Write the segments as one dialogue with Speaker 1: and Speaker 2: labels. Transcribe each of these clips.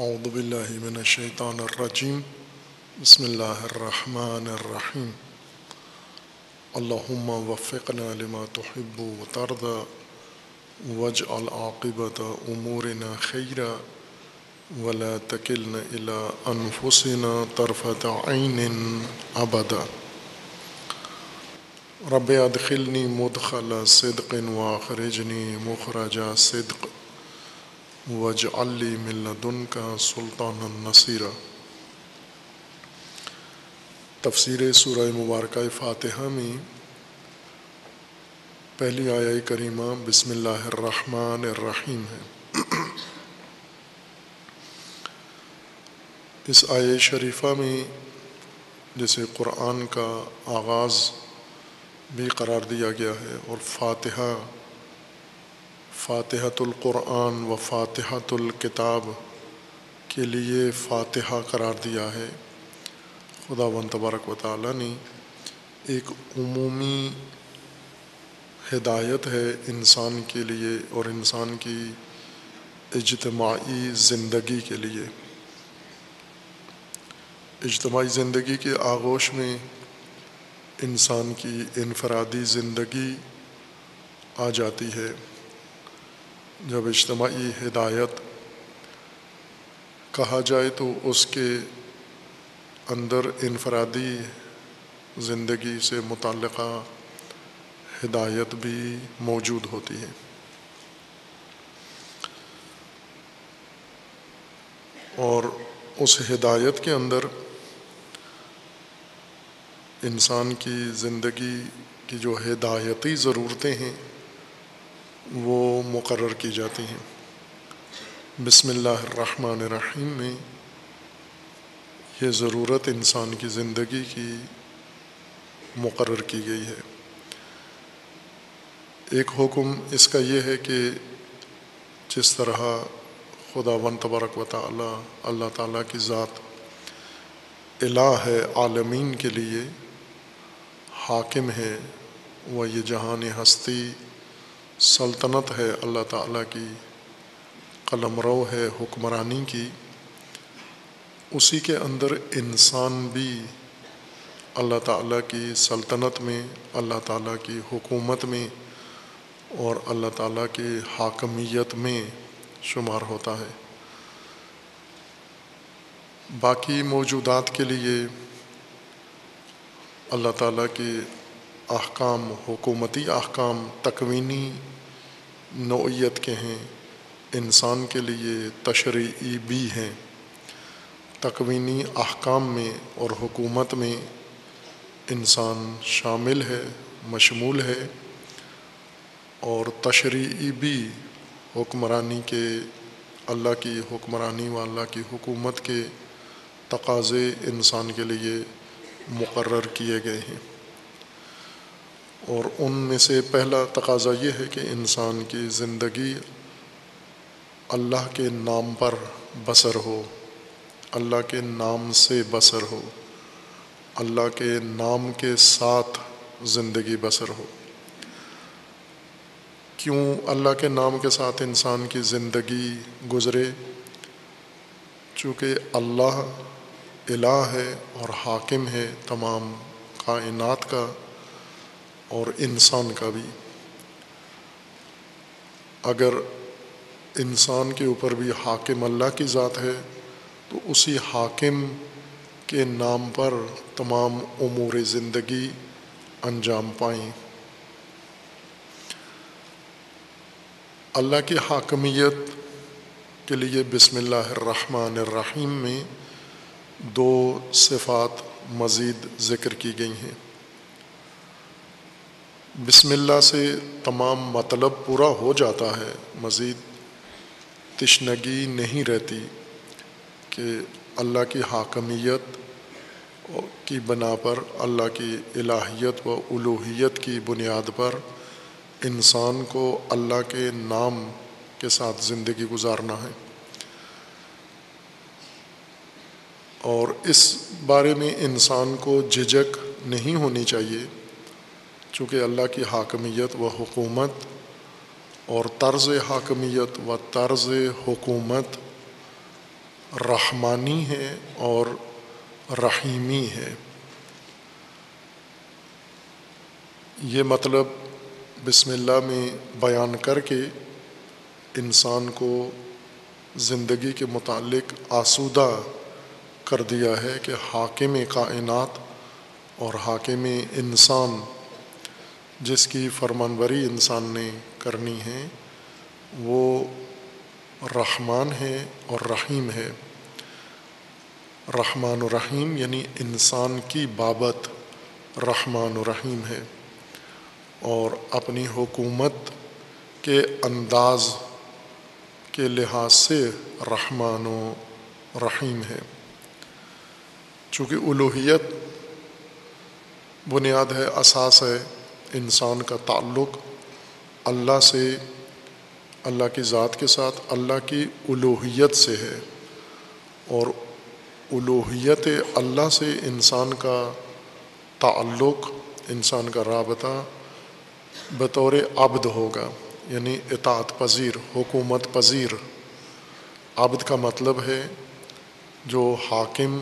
Speaker 1: اعوذ باللہ من الشیطان الرجیم بسم اللہ الرحمن الرحیم اللہم وفقنا لما تحب و ترضى واجعل عاقبت امورنا خیرا ولا تکلنا الى انفسنا طرفت عین ابدا رب ادخلنی مدخل صدق واخرجنی مخرج صدق. وج علی ملدن کا سلطان النصیرہ تفسیر سورہ مبارکہ فاتحہ میں پہلی آیا کریمہ بسم اللہ الرحمن الرحیم ہے۔ اس آئے شریفہ میں جسے قرآن کا آغاز بھی قرار دیا گیا ہے اور فاتحہ فاتحۃ القرآن و فاتحۃ الکتاب کے لیے فاتحہ قرار دیا ہے۔ خدا و تبارک و تعالیٰ نے ایک عمومی ہدایت ہے انسان کے لیے اور انسان کی اجتماعی زندگی کے لیے۔ اجتماعی زندگی کے آغوش میں انسان کی انفرادی زندگی آ جاتی ہے۔ جب اجتماعی ہدایت کہا جائے تو اس کے اندر انفرادی زندگی سے متعلقہ ہدایت بھی موجود ہوتی ہے۔ اور اس ہدایت کے اندر انسان کی زندگی کی جو ہدایتی ضرورتیں ہیں وہ مقرر کی جاتی ہیں۔ بسم اللہ الرحمن الرحیم میں یہ ضرورت انسان کی زندگی کی مقرر کی گئی ہے۔ ایک حکم اس کا یہ ہے کہ جس طرح خدا ون تبارک و تعالیٰ اللہ تعالیٰ کی ذات الہ ہے عالمین کے لیے، حاکم ہے، وہ یہ جہان ہستی سلطنت ہے اللہ تعالیٰ کی، قلم رو ہے حکمرانی کی۔ اسی کے اندر انسان بھی اللہ تعالیٰ کی سلطنت میں، اللہ تعالیٰ کی حکومت میں اور اللہ تعالیٰ کی حاکمیت میں شمار ہوتا ہے۔ باقی موجودات کے لیے اللہ تعالیٰ کے احکام، حکومتی احکام، تکوینی نوعیت کے ہیں، انسان کے لیے تشریعی بھی ہیں۔ تکوینی احکام میں اور حکومت میں انسان شامل ہے، مشمول ہے اور تشریعی بھی حکمرانی کے، اللہ کی حکمرانی و اللہ کی حکومت کے تقاضے انسان کے لیے مقرر کیے گئے ہیں۔ اور ان میں سے پہلا تقاضا یہ ہے کہ انسان کی زندگی اللہ کے نام پر بسر ہو، اللہ کے نام سے بسر ہو، اللہ کے نام کے ساتھ زندگی بسر ہو۔ کیوں اللہ کے نام کے ساتھ انسان کی زندگی گزرے؟ چونکہ اللہ الہ ہے اور حاکم ہے تمام کائنات کا۔ اور انسان کا بھی۔ اگر انسان کے اوپر بھی حاکم اللہ کی ذات ہے، تو اسی حاکم کے نام پر تمام امور زندگی انجام پائیں۔ اللہ کی حاکمیت کے لیے بسم اللہ الرحمن الرحیم میں دو صفات مزید ذکر کی گئی ہیں۔ بسم اللہ سے تمام مطلب پورا ہو جاتا ہے۔ مزید تشنگی نہیں رہتی کہ اللہ کی حاکمیت کی بنا پر، اللہ کی الہیت و الوحیت کی بنیاد پر انسان کو اللہ کے نام کے ساتھ زندگی گزارنا ہے۔ اور اس بارے میں انسان کو جھجک نہیں ہونی چاہیے۔ چونکہ اللہ کی حاکمیت و حکومت اور طرز حاکمیت و طرز حکومت رحمانی ہے اور رحیمی ہے۔ یہ مطلب بسم اللہ میں بیان کر کے انسان کو زندگی کے متعلق آسودہ کر دیا ہے کہ حاکم کائنات اور حاکم انسان جس کی فرمانوری انسان نے کرنی ہے، وہ رحمان ہے اور رحیم ہے۔ رحمان و رحیم یعنی انسان کی بابت رحمان و رحیم ہے۔ اور اپنی حکومت کے انداز کے لحاظ سے رحمان و رحیم ہے۔ چونکہ الوحیت بنیاد ہے، اساس ہے انسان کا تعلق اللہ سے، اللہ کی ذات کے ساتھ، اللہ کی الوحیت سے ہے۔ اور الوحیت اللہ سے انسان کا تعلق، انسان کا رابطہ بطور عبد ہوگا یعنی اطاعت پذیر، حکومت پذیر۔ عبد کا مطلب ہے جو حاکم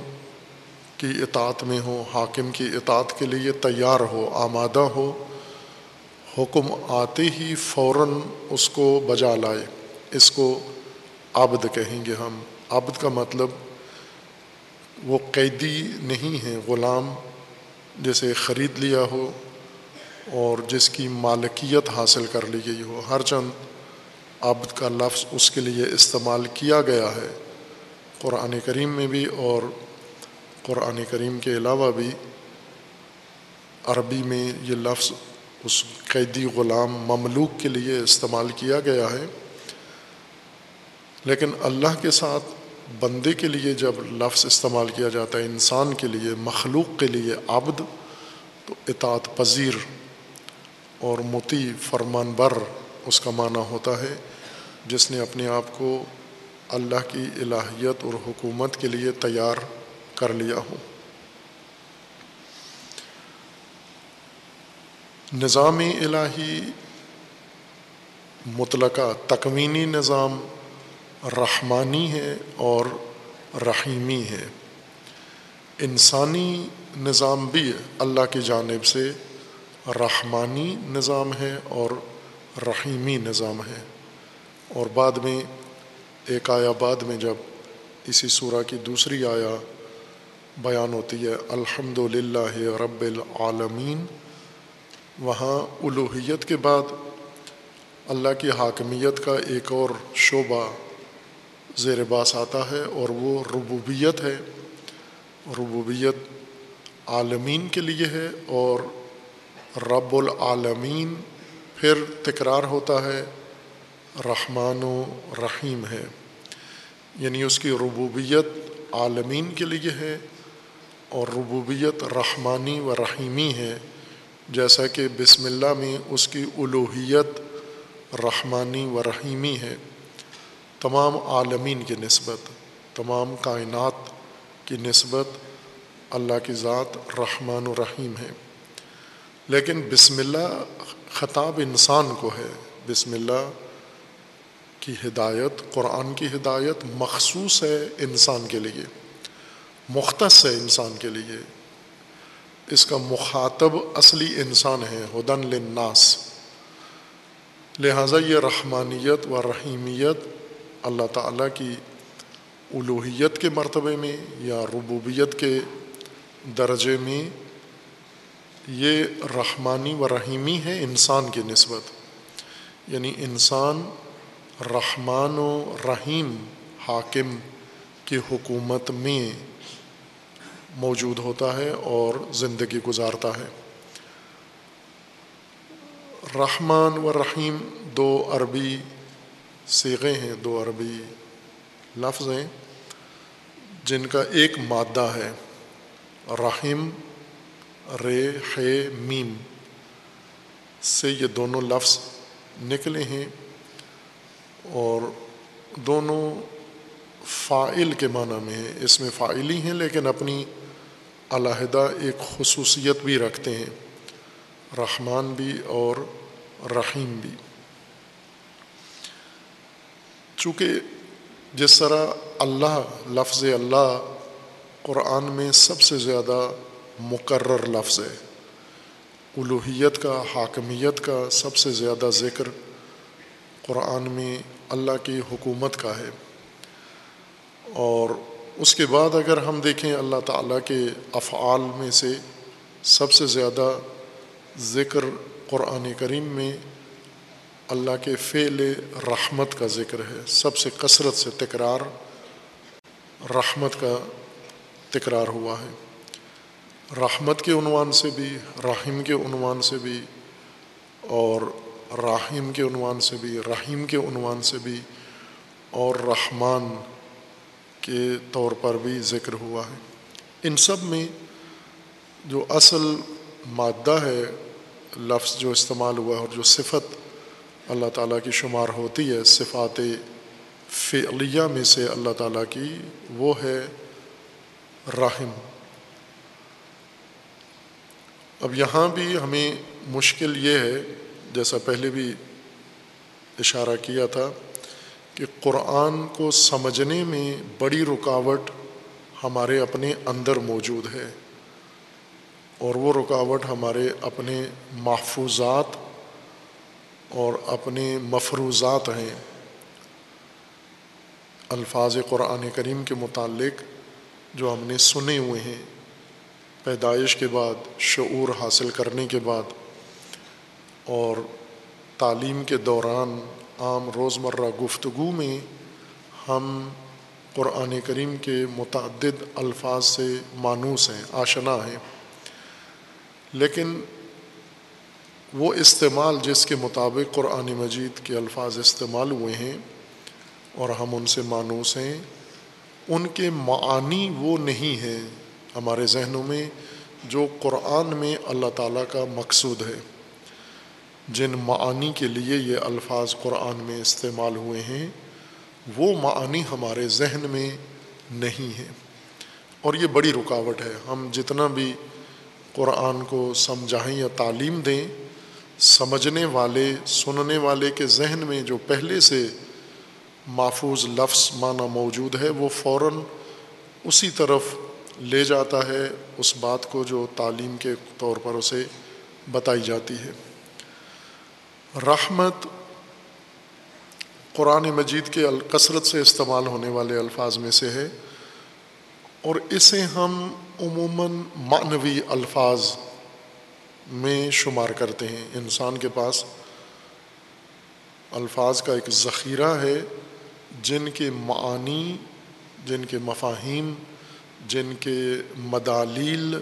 Speaker 1: کی اطاعت میں ہو، حاکم کی اطاعت کے لیے تیار ہو، آمادہ ہو۔ حکم آتے ہی فوراً اس کو بجا لائے۔ اس کو عبد کہیں گے ہم۔ عبد کا مطلب وہ قیدی نہیں ہے غلام جیسے خرید لیا ہو اور جس کی مالکیت حاصل کر لی گئی ہو۔ ہر چند عبد کا لفظ اس کے لیے استعمال کیا گیا ہے۔ قرآن کریم میں بھی اور قرآن کریم کے علاوہ بھی عربی میں یہ لفظ اس قیدی غلام مملوک کے لیے استعمال کیا گیا ہے۔ لیکن اللہ کے ساتھ بندے کے لیے جب لفظ استعمال کیا جاتا ہے، انسان کے لیے، مخلوق کے لیے عبد، تو اطاعت پذیر اور متی فرمان بر اس کا معنی ہوتا ہے۔ جس نے اپنے آپ کو اللہ کی الہیت اور حکومت کے لیے تیار کر لیا ہو۔ نظام الہی مطلقہ تکوینی نظام رحمانی ہے اور رحیمی ہے۔ انسانی نظام بھی اللہ کی جانب سے رحمانی نظام ہے اور رحیمی نظام ہے۔ اور بعد میں، ایک آیا بعد میں جب اسی سورہ کی دوسری آیا بیان ہوتی ہے الحمد للہ رب العالمین وہاں الوحیت کے بعد اللہ کی حاکمیت کا ایک اور شعبہ زیر باس آتا ہے اور وہ ربوبیت ہے۔ ربوبیت عالمین کے لیے ہے اور رب العالمین پھر تکرار ہوتا ہے۔ رحمان و رحیم ہے۔ یعنی اس کی ربوبیت عالمین کے لیے ہے اور ربوبیت رحمانی و رحیمی ہے۔ جیسا کہ بسم اللہ میں اس کی الوحیت رحمانی و رحیمی ہے، تمام عالمین کی نسبت، تمام کائنات کی نسبت اللہ کی ذات رحمان و رحیم ہے۔ لیکن بسم اللہ خطاب انسان کو ہے۔ بسم اللہ کی ہدایت، قرآن کی ہدایت مخصوص ہے انسان کے لیے، مختص ہے انسان کے لیے۔ اس کا مخاطب اصلی انسان ہے، ہدن للناس۔ لہٰذا یہ رحمانیت و رحیمیت اللہ تعالیٰ کی الوحیت کے مرتبے میں یا ربوبیت کے درجے میں یہ رحمانی و رحیمی ہے انسان کی نسبت۔ یعنی انسان رحمان و رحیم حاکم کی حکومت میں موجود ہوتا ہے اور زندگی گزارتا ہے۔ رحمان و رحیم دو عربی سیغے ہیں، دو عربی لفظ ہیں، جن کا ایک مادہ ہے۔ رحم رے ہے میم سے یہ دونوں لفظ نکلے ہیں اور دونوں فائل کے معنی میں ہیں۔ اس میں فائلی ہیں لیکن اپنی علیحدہ ایک خصوصیت بھی رکھتے ہیں، رحمان بھی اور رحیم بھی۔ چونکہ جس طرح اللہ، لفظ اللہ قرآن میں سب سے زیادہ مقرر لفظ ہے، الوحیت کا، حاکمیت کا سب سے زیادہ ذکر قرآن میں اللہ کی حکومت کا ہے۔ اور اس کے بعد اگر ہم دیکھیں اللہ تعالیٰ کے افعال میں سے سب سے زیادہ ذکر قرآن کریم میں اللہ کے فعل رحمت کا ذکر ہے، سب سے کثرت سے تکرار رحمت کا تکرار ہوا ہے۔ رحمت کے عنوان سے بھی، رحیم کے عنوان سے بھی اور راہم کے عنوان سے بھی، رحیم کے عنوان سے بھی اور رحمان کے طور پر بھی ذکر ہوا ہے۔ ان سب میں جو اصل مادہ ہے، لفظ جو استعمال ہوا ہے اور جو صفت اللہ تعالیٰ کی شمار ہوتی ہے، صفات فعلیہ میں سے اللہ تعالیٰ کی، وہ ہے رحم۔ اب یہاں بھی ہمیں مشکل یہ ہے، جیسا پہلے بھی اشارہ کیا تھا کہ قرآن کو سمجھنے میں بڑی رکاوٹ ہمارے اپنے اندر موجود ہے اور وہ رکاوٹ ہمارے اپنے محفوظات اور اپنے مفروضات ہیں۔ الفاظ قرآن کریم کے متعلق جو ہم نے سنے ہوئے ہیں، پیدائش کے بعد، شعور حاصل کرنے کے بعد اور تعلیم کے دوران عام روزمرہ گفتگو میں ہم قرآن کریم کے متعدد الفاظ سے مانوس ہیں، آشنا ہیں۔ لیکن وہ استعمال جس کے مطابق قرآن مجید کے الفاظ استعمال ہوئے ہیں اور ہم ان سے مانوس ہیں، ان کے معانی وہ نہیں ہیں ہمارے ذہنوں میں جو قرآن میں اللہ تعالیٰ کا مقصود ہے۔ جن معانی کے لیے یہ الفاظ قرآن میں استعمال ہوئے ہیں، وہ معانی ہمارے ذہن میں نہیں ہیں۔ اور یہ بڑی رکاوٹ ہے۔ ہم جتنا بھی قرآن کو سمجھائیں یا تعلیم دیں، سمجھنے والے، سننے والے کے ذہن میں جو پہلے سے محفوظ لفظ معنی موجود ہے، وہ فوراً اسی طرف لے جاتا ہے۔ اس بات کو جو تعلیم کے طور پر اسے بتائی جاتی ہے۔ رحمت قرآن مجید کے کثرت سے استعمال ہونے والے الفاظ میں سے ہے اور اسے ہم عموماً معنوی الفاظ میں شمار کرتے ہیں۔ انسان کے پاس الفاظ کا ایک ذخیرہ ہے جن کے معانی، جن کے مفاہیم، جن کے مدالیل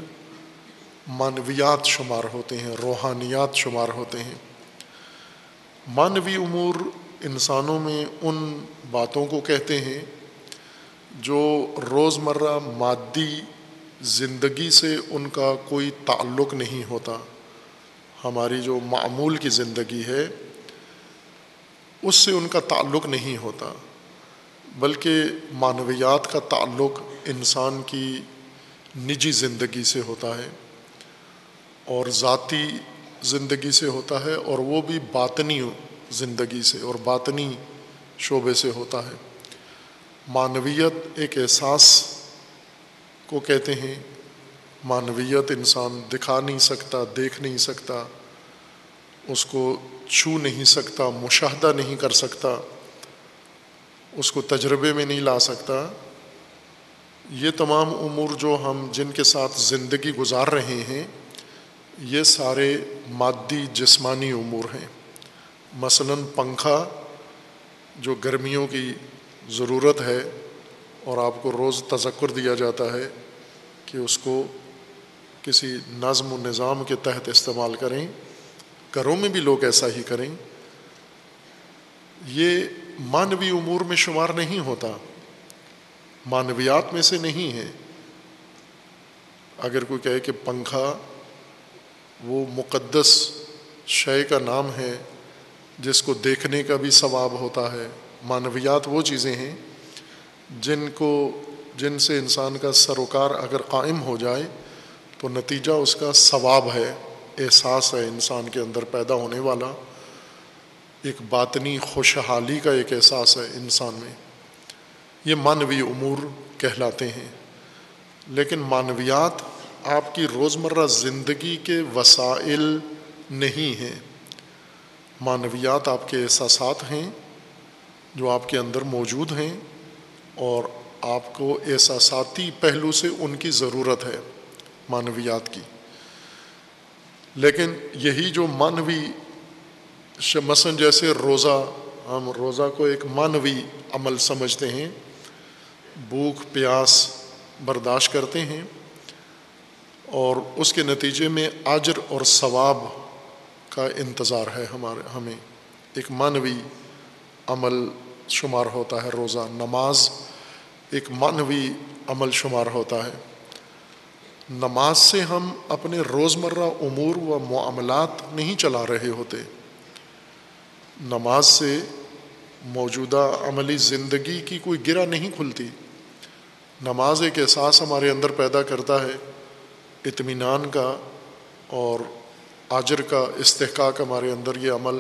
Speaker 1: معنویات شمار ہوتے ہیں، روحانیات شمار ہوتے ہیں۔ مانوی امور انسانوں میں ان باتوں کو کہتے ہیں جو روزمرہ مادی زندگی سے ان کا کوئی تعلق نہیں ہوتا۔ ہماری جو معمول کی زندگی ہے، اس سے ان کا تعلق نہیں ہوتا، بلکہ معنویات کا تعلق انسان کی نجی زندگی سے ہوتا ہے اور ذاتی زندگی سے ہوتا ہے اور وہ بھی باطنی زندگی سے اور باطنی شعبے سے ہوتا ہے۔ معنویت ایک احساس کو کہتے ہیں۔ معنویت انسان دکھا نہیں سکتا، دیکھ نہیں سکتا، اس کو چھو نہیں سکتا، مشاہدہ نہیں کر سکتا، اس کو تجربے میں نہیں لا سکتا۔ یہ تمام امور جو ہم، جن کے ساتھ زندگی گزار رہے ہیں یہ سارے مادی جسمانی امور ہیں۔ مثلاً پنکھا، جو گرمیوں کی ضرورت ہے اور آپ کو روز تذکر دیا جاتا ہے کہ اس کو کسی نظم و نظام کے تحت استعمال کریں۔ گھروں میں بھی لوگ ایسا ہی کریں۔ یہ مانوی امور میں شمار نہیں ہوتا۔ مانویات میں سے نہیں ہے۔ اگر کوئی کہے کہ پنکھا وہ مقدس شے کا نام ہے، جس کو دیکھنے کا بھی ثواب ہوتا ہے۔ معنویات وہ چیزیں ہیں جن کو، جن سے انسان کا سروکار اگر قائم ہو جائے تو نتیجہ اس کا ثواب ہے، احساس ہے انسان کے اندر پیدا ہونے والا۔ ایک باطنی خوشحالی کا ایک احساس ہے انسان میں۔ یہ معنوی امور کہلاتے ہیں۔ لیکن معنویات آپ کی روزمرہ زندگی کے وسائل نہیں ہیں۔ معنویات آپ کے احساسات ہیں، جو آپ کے اندر موجود ہیں، اور آپ کو احساساتی پہلو سے ان کی ضرورت ہے معنویات کی۔ لیکن یہی جو معنوی مثلاً جیسے روزہ، ہم روزہ کو ایک معنوی عمل سمجھتے ہیں، بھوک، پیاس برداشت کرتے ہیں اور اس کے نتیجے میں آجر اور ثواب کا انتظار ہے ہمارے ہمیں۔ ایک معنوی عمل شمار ہوتا ہے، روزہ نماز۔ ایک معنوی عمل شمار ہوتا ہے۔ نماز سے ہم اپنے روزمرہ امور و معاملات نہیں چلا رہے ہوتے۔ نماز سے موجودہ عملی زندگی کی کوئی گرہ نہیں کھلتی۔ نماز ایک احساس ہمارے اندر پیدا کرتا ہے۔ اطمینان کا اور آجر کا استحقاق ہمارے اندر یہ عمل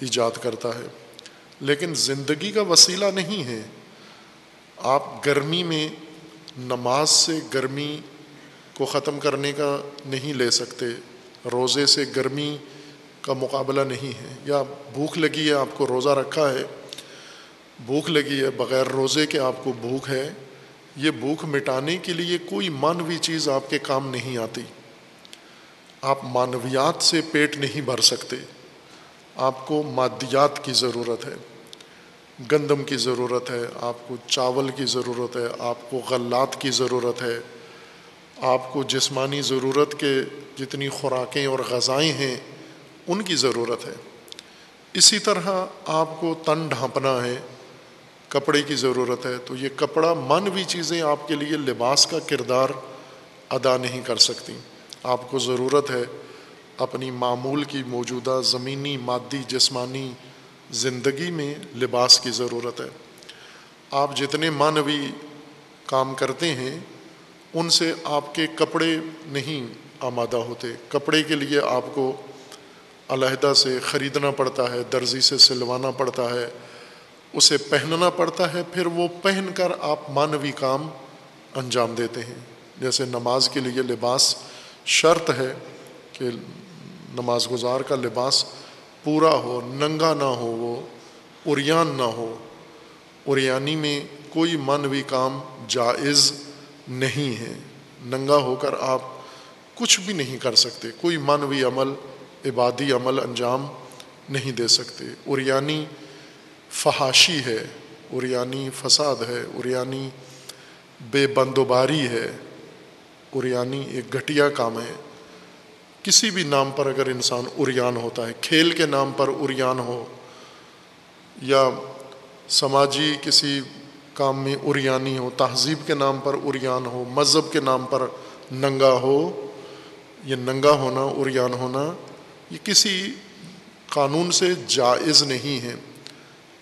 Speaker 1: ایجاد کرتا ہے۔ لیکن زندگی کا وسیلہ نہیں ہے۔ آپ گرمی میں نماز سے گرمی کو ختم کرنے کا نہیں لے سکتے۔ روزے سے گرمی کا مقابلہ نہیں ہے۔ یا بھوک لگی ہے، آپ کو روزہ رکھا ہے۔ بھوک لگی ہے، بغیر روزے کے آپ کو بھوک ہے۔ یہ بھوک مٹانے کے لیے کوئی مانوی چیز آپ کے کام نہیں آتی۔ آپ مانویات سے پیٹ نہیں بھر سکتے۔ آپ کو مادیات کی ضرورت ہے۔ گندم کی ضرورت ہے۔ آپ کو چاول کی ضرورت ہے۔ آپ کو غلات کی ضرورت ہے۔ آپ کو جسمانی ضرورت کے جتنی خوراکیں اور غذائیں ہیں، ان کی ضرورت ہے۔ اسی طرح آپ کو تن ڈھانپنا ہے۔ کپڑے کی ضرورت ہے، تو یہ کپڑا منوی چیزیں آپ کے لیے لباس کا کردار ادا نہیں کر سکتی۔ آپ کو ضرورت ہے اپنی معمول کی موجودہ زمینی، مادی، جسمانی زندگی میں لباس کی ضرورت ہے۔ آپ جتنے معنوی کام کرتے ہیں، ان سے آپ کے کپڑے نہیں آمادہ ہوتے۔ کپڑے کے لیے آپ کو علیحدہ سے خریدنا پڑتا ہے، درزی سے سلوانا پڑتا ہے۔ اسے پہننا پڑتا ہے، پھر وہ پہن کر آپ معنوی کام انجام دیتے ہیں۔ جیسے نماز کے لیے لباس شرط ہے کہ نماز گزار کا لباس پورا ہو، ننگا نہ ہو، وہ اریان نہ ہو۔ اریانی میں کوئی معنوی کام جائز نہیں ہے۔ ننگا ہو کر آپ کچھ بھی نہیں کر سکتے، کوئی معنوی عمل، عبادی عمل انجام نہیں دے سکتے۔ اریانی فحاشی ہے اریانی فساد ہے اریانی بے بندوباری ہے اریانی ایک گھٹیا کام ہے۔ کسی بھی نام پر اگر انسان اریان ہوتا ہے، کھیل کے نام پر اریان ہو، یا سماجی کسی کام میں اریانی ہو، تہذیب کے نام پر اریان ہو، مذہب کے نام پر ننگا ہو یہ ننگا ہونا اریان ہونا، یہ کسی قانون سے جائز نہیں ہے۔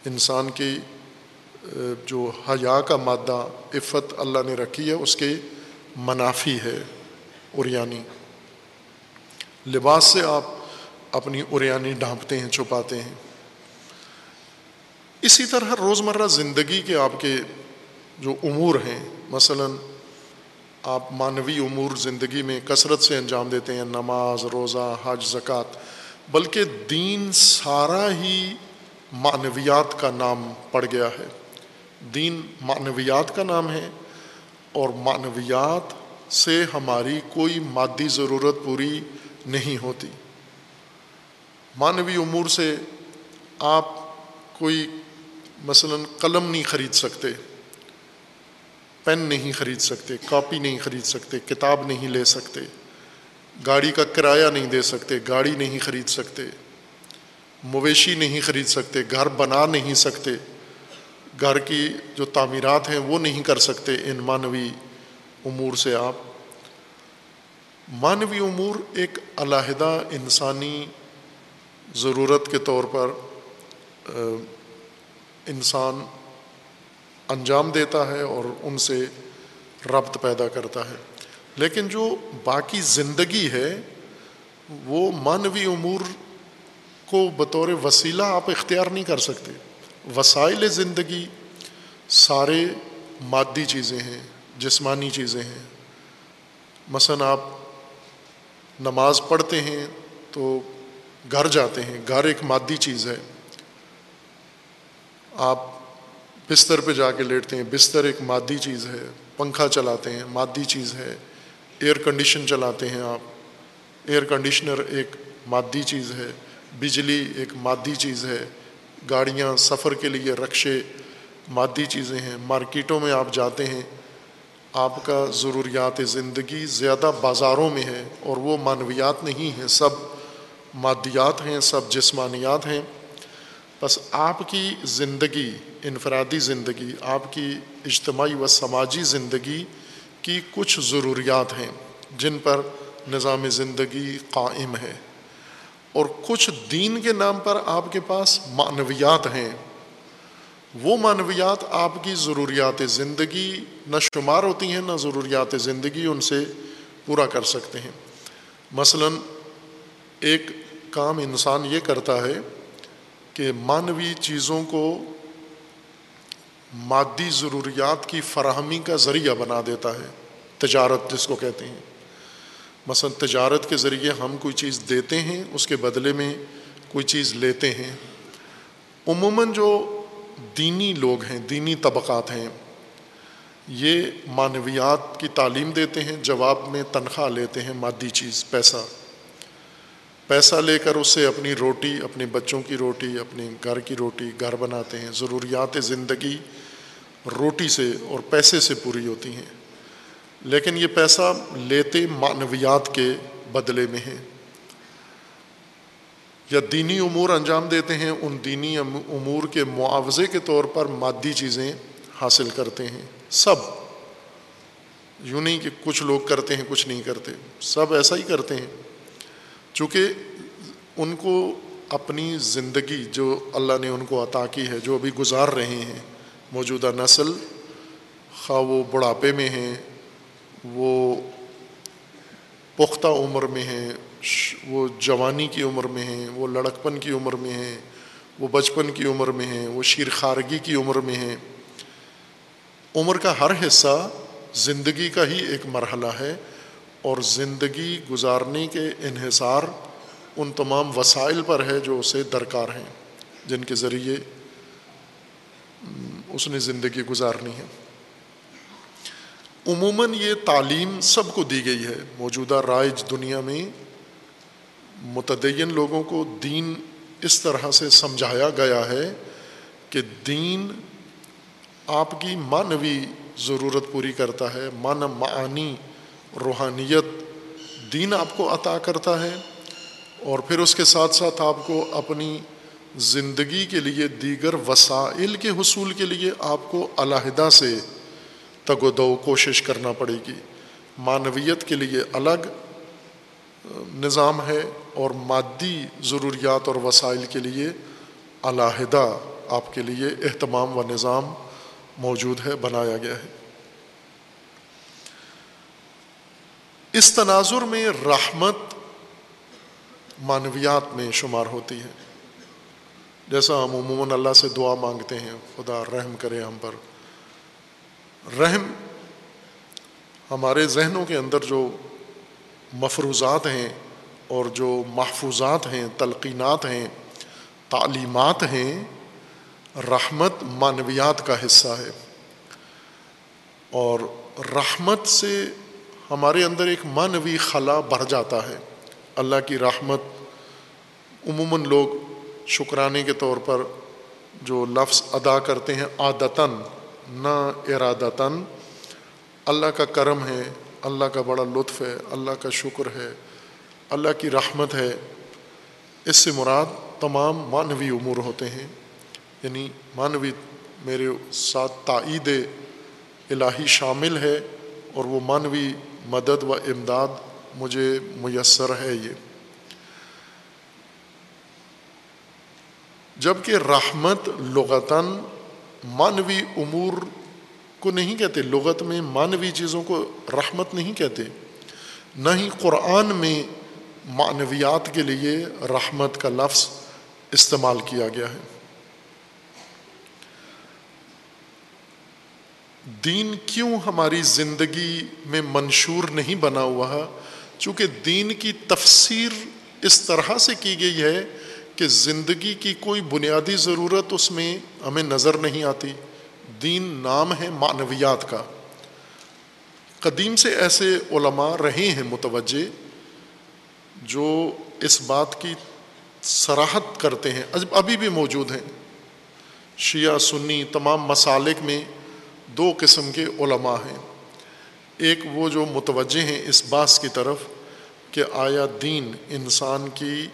Speaker 1: انسان کی جو حیا کا مادہ، عفت اللہ نے رکھی ہے، اس کے منافی ہے اریانی لباس سے آپ اپنی اریانی ڈھانپتے ہیں، چھپاتے ہیں۔ اسی طرح روزمرہ زندگی کے آپ کے جو امور ہیں، مثلاً آپ معنوی امور زندگی میں کثرت سے انجام دیتے ہیں، نماز، روزہ، حج، زکوٰۃ، بلکہ دین سارا ہی معنویات کا نام پڑ گیا ہے۔ دین معنویات کا نام ہے اور معنویات سے ہماری کوئی مادی ضرورت پوری نہیں ہوتی۔ معنوی امور سے آپ کوئی مثلاً قلم نہیں خرید سکتے، پین نہیں خرید سکتے، کاپی نہیں خرید سکتے، کتاب نہیں لے سکتے، گاڑی کا کرایہ نہیں دے سکتے، گاڑی نہیں خرید سکتے۔ مویشی نہیں خرید سکتے، گھر بنا نہیں سکتے، گھر کی جو تعمیرات ہیں وہ نہیں کر سکتے ان معنوی امور سے آپ۔ معنوی امور ایک علیحدہ انسانی ضرورت کے طور پر انسان انجام دیتا ہے اور ان سے ربط پیدا کرتا ہے۔ لیکن جو باقی زندگی ہے، وہ معنوی امور کو بطور وسیلہ آپ اختیار نہیں کر سکتے۔ وسائل زندگی سارے مادی چیزیں ہیں، جسمانی چیزیں ہیں۔ مثلا آپ نماز پڑھتے ہیں تو گھر جاتے ہیں، گھر ایک مادی چیز ہے۔ آپ بستر پہ جا کے لیٹتے ہیں، بستر ایک مادی چیز ہے۔ پنکھا چلاتے ہیں، مادی چیز ہے۔ ایئر کنڈیشن چلاتے ہیں آپ۔ ایئر کنڈیشنر ایک مادی چیز ہے۔ بجلی ایک مادی چیز ہے، گاڑیاں سفر کے لیے رقشے مادی چیزیں ہیں، مارکیٹوں میں آپ جاتے ہیں، آپ کا ضروریات زندگی زیادہ بازاروں میں ہے اور وہ معنویات نہیں ہیں، سب مادیات ہیں، سب جسمانیات ہیں۔ بس آپ کی زندگی، انفرادی زندگی، آپ کی اجتماعی و سماجی زندگی کی کچھ ضروریات ہیں، جن پر نظام زندگی قائم ہے۔ اور کچھ دین کے نام پر آپ کے پاس معنویات ہیں۔ وہ معنویات آپ کی ضروریات زندگی نہ شمار ہوتی ہیں، نہ ضروریات زندگی ان سے پورا کر سکتے ہیں۔ مثلاً ایک کام انسان یہ کرتا ہے کہ معنوی چیزوں کو مادی ضروریات کی فراہمی کا ذریعہ بنا دیتا ہے، تجارت جس کو کہتے ہیں۔ مثلا تجارت کے ذریعے ہم کوئی چیز دیتے ہیں، اس کے بدلے میں کوئی چیز لیتے ہیں۔ عموماً جو دینی لوگ ہیں، دینی طبقات ہیں، یہ معنویات کی تعلیم دیتے ہیں، جواب میں تنخواہ لیتے ہیں، مادی چیز، پیسہ۔ پیسہ لے کر اس سے اپنی روٹی، اپنے بچوں کی روٹی، اپنے گھر کی روٹی، گھر بناتے ہیں۔ ضروریات زندگی روٹی سے اور پیسے سے پوری ہوتی ہیں۔ لیکن یہ پیسہ لیتے معنویات کے بدلے میں ہیں۔ یا دینی امور انجام دیتے ہیں، ان دینی امور کے معاوضے کے طور پر مادی چیزیں حاصل کرتے ہیں۔ سب۔ یوں نہیں کہ کچھ لوگ کرتے ہیں، کچھ نہیں کرتے۔ سب ایسا ہی کرتے ہیں۔ چونکہ ان کو اپنی زندگی جو اللہ نے ان کو عطا کی ہے، جو ابھی گزار رہے ہیں، موجودہ نسل، خواہ وہ بڑھاپے میں ہیں وہ پختہ عمر میں ہیں وہ جوانی کی عمر میں ہیں، وہ لڑکپن کی عمر میں ہیں، وہ بچپن کی عمر میں ہیں، وہ شیر خارگی کی عمر میں ہیں۔ عمر کا ہر حصہ زندگی کا ہی ایک مرحلہ ہے اور زندگی گزارنے کے انحصار ان تمام وسائل پر ہے جو اسے درکار ہیں، جن کے ذریعے اس نے زندگی گزارنی ہے۔ عموماً یہ تعلیم سب کو دی گئی ہے۔ موجودہ رائج دنیا میں متدین لوگوں کو دین اس طرح سے سمجھایا گیا ہے کہ دین آپ کی معنوی ضرورت پوری کرتا ہے مان معانی، روحانیت دین آپ کو عطا کرتا ہے اور پھر اس کے ساتھ ساتھ آپ کو اپنی زندگی کے لیے دیگر وسائل کے حصول کے لیے آپ کو علیحدہ سے تگ و دو کوشش کرنا پڑے گی۔ معنویت کے لیے الگ نظام ہے اور مادی ضروریات اور وسائل کے لیے علیحدہ آپ کے لیے اہتمام و نظام موجود ہے، بنایا گیا ہے۔ اس تناظر میں رحمت معنویات میں شمار ہوتی ہے۔ جیسا ہم عموماً اللہ سے دعا مانگتے ہیں، خدا رحم کرے ہم پر۔ رحم ہمارے ذہنوں کے اندر جو مفروضات ہیں اور جو محفوظات ہیں، تلقینات ہیں، تعلیمات ہیں، رحمت معنویات کا حصہ ہے۔ اور رحمت سے ہمارے اندر ایک معنوی خلا بڑھ جاتا ہے۔ اللہ کی رحمت عموماً لوگ شکرانے کے طور پر جو لفظ ادا کرتے ہیں، عادتاً نہ ارادتاً اللہ کا کرم ہے، اللہ کا بڑا لطف ہے، اللہ کا شکر ہے، اللہ کی رحمت ہے۔ اس سے مراد تمام معنوی امور ہوتے ہیں۔ یعنی معنوی میرے ساتھ تائید الہی شامل ہے اور وہ معنوی مدد و امداد مجھے میسر ہے یہ۔ جبکہ رحمت لغتاً معنوی امور کو نہیں کہتے، لغت میں معنوی چیزوں کو رحمت نہیں کہتے، نہ ہی قرآن میں معنویات کے لیے رحمت کا لفظ استعمال کیا گیا ہے۔ دین کیوں ہماری زندگی میں منشور نہیں بنا ہوا؟ چونکہ دین کی تفسیر اس طرح سے کی گئی ہے کہ زندگی کی کوئی بنیادی ضرورت اس میں ہمیں نظر نہیں آتی۔ دین نام ہے معنویات کا۔ قدیم سے ایسے علماء رہے ہیں متوجہ جو اس بات کی سراحت کرتے ہیں۔ ابھی بھی موجود ہیں۔ شیعہ، سنی، تمام مسالک میں دو قسم کے علماء ہیں۔ ایک وہ جو متوجہ ہیں اس باس کی طرف کہ آیا دین انسان کی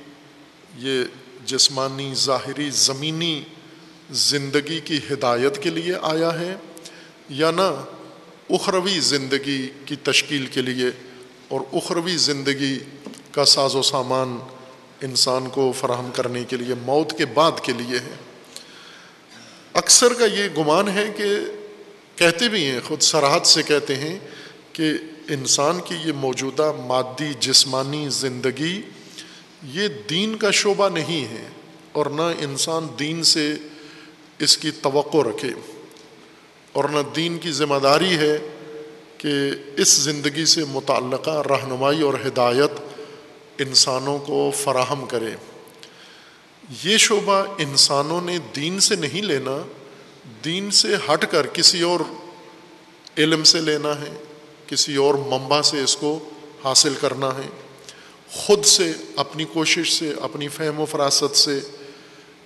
Speaker 1: یہ جسمانی، ظاہری، زمینی زندگی کی ہدایت کے لیے آیا ہے یا نہ اخروی زندگی کی تشکیل کے لیے اور اخروی زندگی کا ساز و سامان انسان کو فراہم کرنے کے لیے، موت کے بعد کے لیے ہے۔ اکثر کا یہ گمان ہے کہ کہتے بھی ہیں، خود سراحت سے کہتے ہیں کہ انسان کی یہ موجودہ مادی، جسمانی زندگی یہ دین کا شعبہ نہیں ہے اور نہ انسان دین سے اس کی توقع رکھے اور نہ دین کی ذمہ داری ہے کہ اس زندگی سے متعلقہ رہنمائی اور ہدایت انسانوں کو فراہم کرے۔ یہ شعبہ انسانوں نے دین سے نہیں لینا، دین سے ہٹ کر کسی اور علم سے لینا ہے، کسی اور منبع سے اس کو حاصل کرنا ہے۔ خود سے، اپنی کوشش سے، اپنی فہم و فراست سے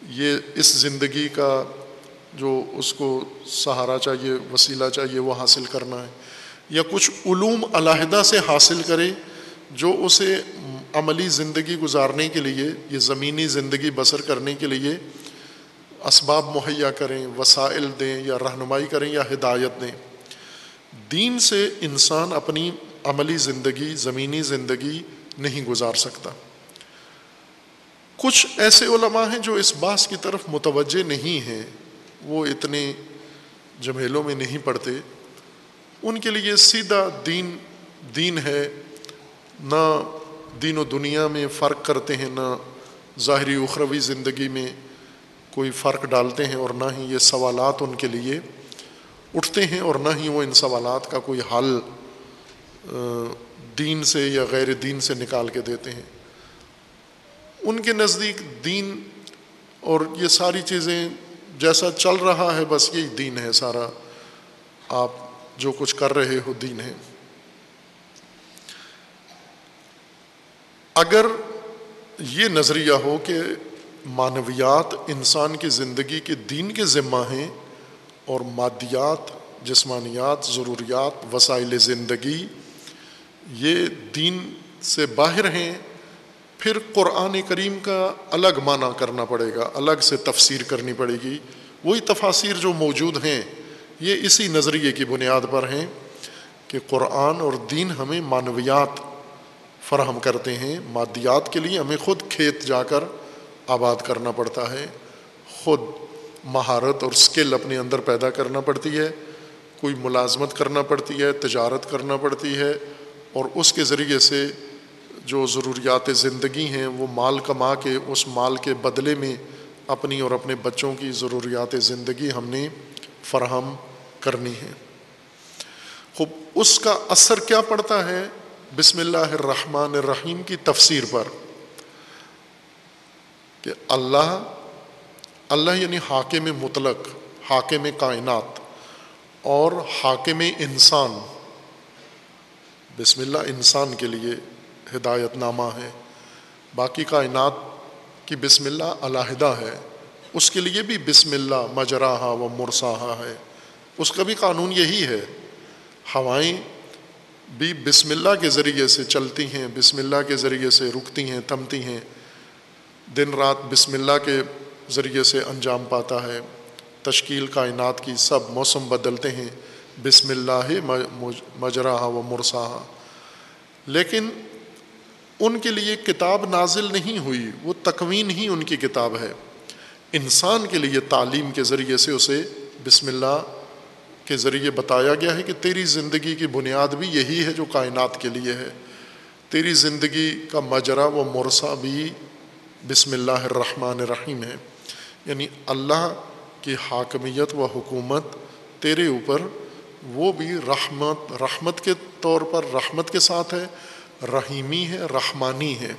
Speaker 1: یہ اس زندگی کا جو اس کو سہارا چاہیے، وسیلہ چاہیے، وہ حاصل کرنا ہے۔ یا کچھ علوم علیحدہ سے حاصل کرے جو اسے عملی زندگی گزارنے کے لیے، یہ زمینی زندگی بسر کرنے کے لیے اسباب مہیا کریں، وسائل دیں یا رہنمائی کریں یا ہدایت دیں۔ دین سے انسان اپنی عملی زندگی، زمینی زندگی نہیں گزار سکتا۔ کچھ ایسے علماء ہیں جو اس باس کی طرف متوجہ نہیں ہیں، وہ اتنے جمیلوں میں نہیں پڑھتے۔ ان کے لیے سیدھا دین دین ہے۔ نہ دین و دنیا میں فرق کرتے ہیں، نہ ظاہری اخروی زندگی میں کوئی فرق ڈالتے ہیں اور نہ ہی یہ سوالات ان کے لیے اٹھتے ہیں اور نہ ہی وہ ان سوالات کا کوئی حل دین سے یا غیر دین سے نکال کے دیتے ہیں۔ ان کے نزدیک دین اور یہ ساری چیزیں جیسا چل رہا ہے، بس یہی دین ہے۔ سارا آپ جو کچھ کر رہے ہو، دین ہے۔ اگر یہ نظریہ ہو کہ معنویات انسان کی زندگی کے دین کے ذمہ ہیں اور مادیات، جسمانیات، ضروریات، وسائل زندگی یہ دین سے باہر ہیں، پھر قرآن کریم کا الگ معنی کرنا پڑے گا، الگ سے تفسیر کرنی پڑے گی۔ وہی تفاصیر جو موجود ہیں، یہ اسی نظریے کی بنیاد پر ہیں کہ قرآن اور دین ہمیں معنویات فراہم کرتے ہیں۔ مادیات کے لیے ہمیں خود کھیت جا کر آباد کرنا پڑتا ہے، خود مہارت اور اسکل اپنے اندر پیدا کرنا پڑتی ہے، کوئی ملازمت کرنا پڑتی ہے، تجارت کرنا پڑتی ہے اور اس کے ذریعے سے جو ضروریات زندگی ہیں، وہ مال کما کے، اس مال کے بدلے میں اپنی اور اپنے بچوں کی ضروریات زندگی ہم نے فراہم کرنی ہے خوب، اس کا اثر کیا پڑتا ہے؟ بسم اللہ الرحمن الرحیم کی تفسیر پر۔ کہ اللہ اللہ یعنی حاکم مطلق، حاکم کائنات اور حاکم انسان۔ بسم اللہ، انسان کے لیے ہدایت نامہ ہے۔ باقی کائنات کی بسم اللہ علیحدہ ہے۔ اس کے لیے بھی بسم اللہ مجراہا و مرساہا ہے۔ اس کا بھی قانون یہی ہے۔ ہوائیں بھی بسم اللہ کے ذریعے سے چلتی ہیں، بسم اللہ کے ذریعے سے رکتی ہیں تھمتی ہیں۔ دن رات بسم اللہ کے ذریعے سے انجام پاتا ہے۔ تشکیل کائنات کی سب موسم بدلتے ہیں۔ بسم اللہ مجراہا و مرساہا۔ لیکن ان کے لیے کتاب نازل نہیں ہوئی، وہ تکوین ہی ان کی کتاب ہے۔ انسان کے لیے تعلیم کے ذریعے سے اسے بسم اللہ کے ذریعے بتایا گیا ہے کہ تیری زندگی کی بنیاد بھی یہی ہے جو کائنات کے لیے ہے۔ تیری زندگی کا مجرا و مرسا بھی بسم اللہ الرحمن الرحیم ہے۔ یعنی اللہ کی حاکمیت و حکومت تیرے اوپر وہ بھی رحمت رحمت کے طور پر رحمت کے ساتھ ہے، رحیمی ہے، رحمانی ہے۔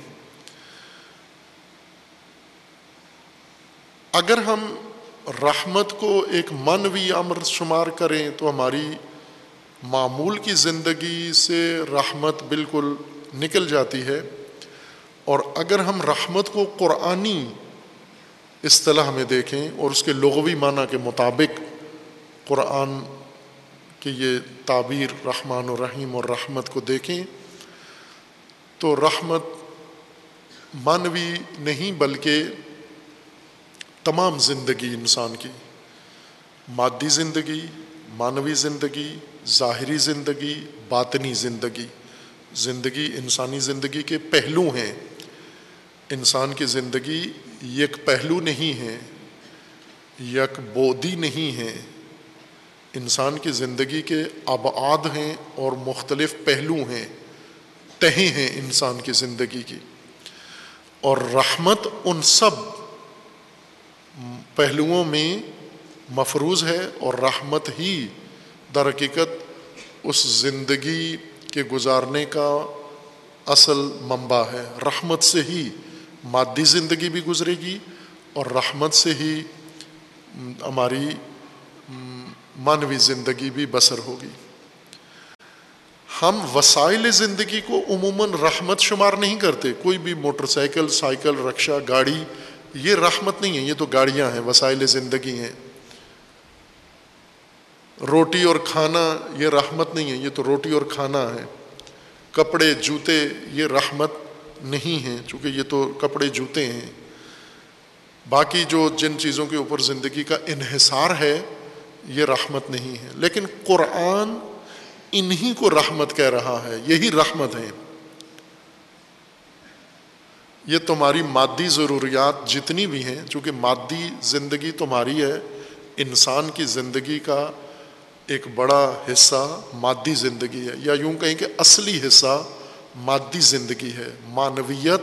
Speaker 1: اگر ہم رحمت کو ایک منوی امر شمار کریں تو ہماری معمول کی زندگی سے رحمت بالکل نکل جاتی ہے۔ اور اگر ہم رحمت کو قرآنی اصطلاح میں دیکھیں اور اس کے لغوی معنی کے مطابق قرآن کی یہ تعبیر رحمان الرحیم اور رحمت کو دیکھیں تو رحمت مانوی نہیں بلکہ تمام زندگی انسان کی، مادی زندگی، مانوی زندگی، ظاہری زندگی، باطنی زندگی۔ زندگی انسانی زندگی کے پہلو ہیں۔ انسان کی زندگی یک پہلو نہیں ہے، یک بودی نہیں ہے۔ انسان کی زندگی کے ابعاد ہیں اور مختلف پہلو ہیں، تہیں ہیں انسان کی زندگی کی۔ اور رحمت ان سب پہلوؤں میں مفروض ہے اور رحمت ہی در حقیقت اس زندگی کے گزارنے کا اصل منبع ہے۔ رحمت سے ہی مادی زندگی بھی گزرے گی اور رحمت سے ہی ہماری مانوی زندگی بھی بسر ہوگی۔ ہم وسائل زندگی کو عموماً رحمت شمار نہیں کرتے، کوئی بھی موٹر سائیکل سائیکل رکشا گاڑی، یہ رحمت نہیں ہے، یہ تو گاڑیاں ہیں، وسائل زندگی ہیں۔ روٹی اور کھانا، یہ رحمت نہیں ہے، یہ تو روٹی اور کھانا ہے۔ کپڑے، جوتے، یہ رحمت نہیں ہیں، چونکہ یہ تو کپڑے، جوتے ہیں۔ باقی جو جن چیزوں کے اوپر زندگی کا انحصار ہے یہ رحمت نہیں ہے۔ لیکن قرآن انہی کو رحمت کہہ رہا ہے، یہی رحمت ہے۔ یہ تمہاری مادی ضروریات جتنی بھی ہیں، چونکہ مادی زندگی تمہاری ہے، انسان کی زندگی کا ایک بڑا حصہ مادی زندگی ہے۔ یا یوں کہیں کہ اصلی حصہ مادی زندگی ہے۔ معنویت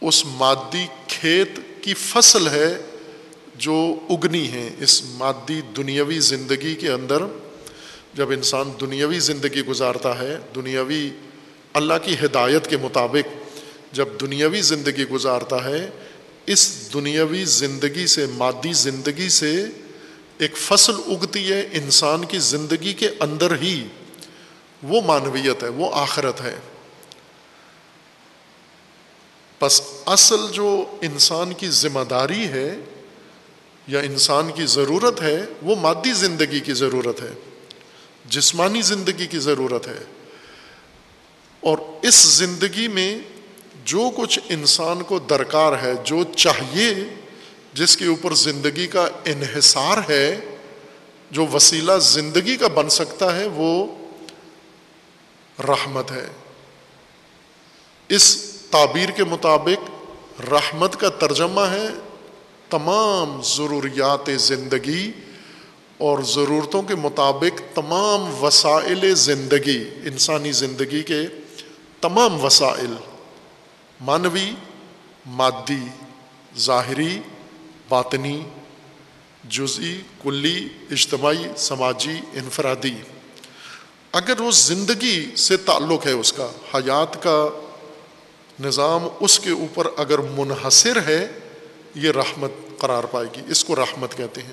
Speaker 1: اس مادی کھیت کی فصل ہے جو اگنی ہے اس مادی دنیاوی زندگی کے اندر، جب انسان دنیاوی زندگی گزارتا ہے، دنیاوی اللہ کی ہدایت کے مطابق جب دنیاوی زندگی گزارتا ہے، اس دنیاوی زندگی سے، مادی زندگی سے ایک فصل اگتی ہے، انسان کی زندگی کے اندر ہی وہ معنویت ہے، وہ آخرت ہے۔ بس اصل جو انسان کی ذمہ داری ہے یا انسان کی ضرورت ہے، وہ مادی زندگی کی ضرورت ہے، جسمانی زندگی کی ضرورت ہے۔ اور اس زندگی میں جو کچھ انسان کو درکار ہے، جو چاہیے، جس کے اوپر زندگی کا انحصار ہے، جو وسیلہ زندگی کا بن سکتا ہے، وہ رحمت ہے۔ اس تعبیر کے مطابق رحمت کا ترجمہ ہے تمام ضروریات زندگی اور ضرورتوں کے مطابق تمام وسائل زندگی، انسانی زندگی کے تمام وسائل مانوی مادی، ظاہری، باطنی، جزئی، کلی، اجتماعی، سماجی، انفرادی۔ اگر وہ زندگی سے تعلق ہے اس کا، حیات کا نظام اس کے اوپر اگر منحصر ہے یہ رحمت قرار پائے گی، اس کو رحمت کہتے ہیں۔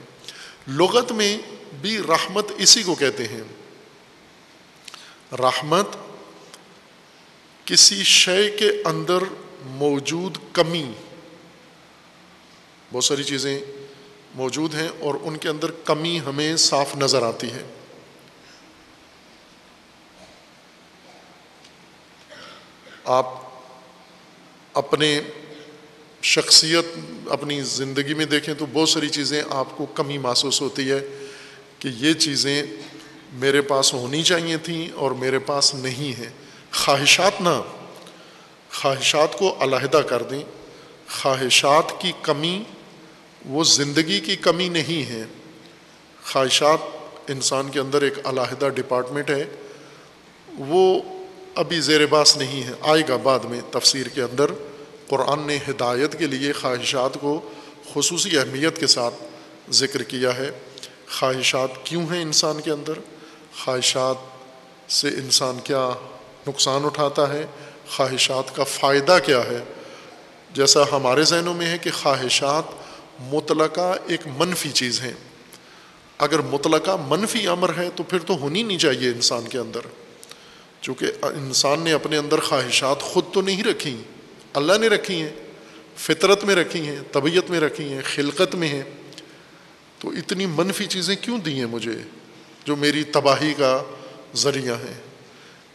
Speaker 1: لغت میں بھی رحمت اسی کو کہتے ہیں۔ رحمت کسی شے کے اندر موجود کمی۔ بہت ساری چیزیں موجود ہیں اور ان کے اندر کمی ہمیں صاف نظر آتی ہے۔ آپ اپنے شخصیت اپنی زندگی میں دیکھیں تو بہت ساری چیزیں آپ کو کمی محسوس ہوتی ہے کہ یہ چیزیں میرے پاس ہونی چاہیے تھیں اور میرے پاس نہیں ہیں۔ خواہشات نہ، خواہشات کو علیحدہ کر دیں۔ خواہشات کی کمی وہ زندگی کی کمی نہیں ہے۔ خواہشات انسان کے اندر ایک علیحدہ ڈپارٹمنٹ ہے۔ وہ ابھی زیر باس نہیں ہے۔ آئے گا بعد میں تفسیر کے اندر۔ قرآن نے ہدایت کے لیے خواہشات کو خصوصی اہمیت کے ساتھ ذکر کیا ہے۔ خواہشات کیوں ہیں انسان کے اندر؟ خواہشات سے انسان کیا نقصان اٹھاتا ہے؟ خواہشات کا فائدہ کیا ہے؟ جیسا ہمارے ذہنوں میں ہے کہ خواہشات مطلقہ ایک منفی چیز ہیں۔ اگر مطلقہ منفی امر ہے تو پھر تو ہونی نہیں چاہیے انسان کے اندر۔ چونکہ انسان نے اپنے اندر خواہشات خود تو نہیں رکھی اللہ نے رکھی ہیں، فطرت میں رکھی ہیں، طبیعت میں رکھی ہیں، خلقت میں ہیں۔ تو اتنی منفی چیزیں کیوں دی ہیں مجھے جو میری تباہی کا ذریعہ ہیں؟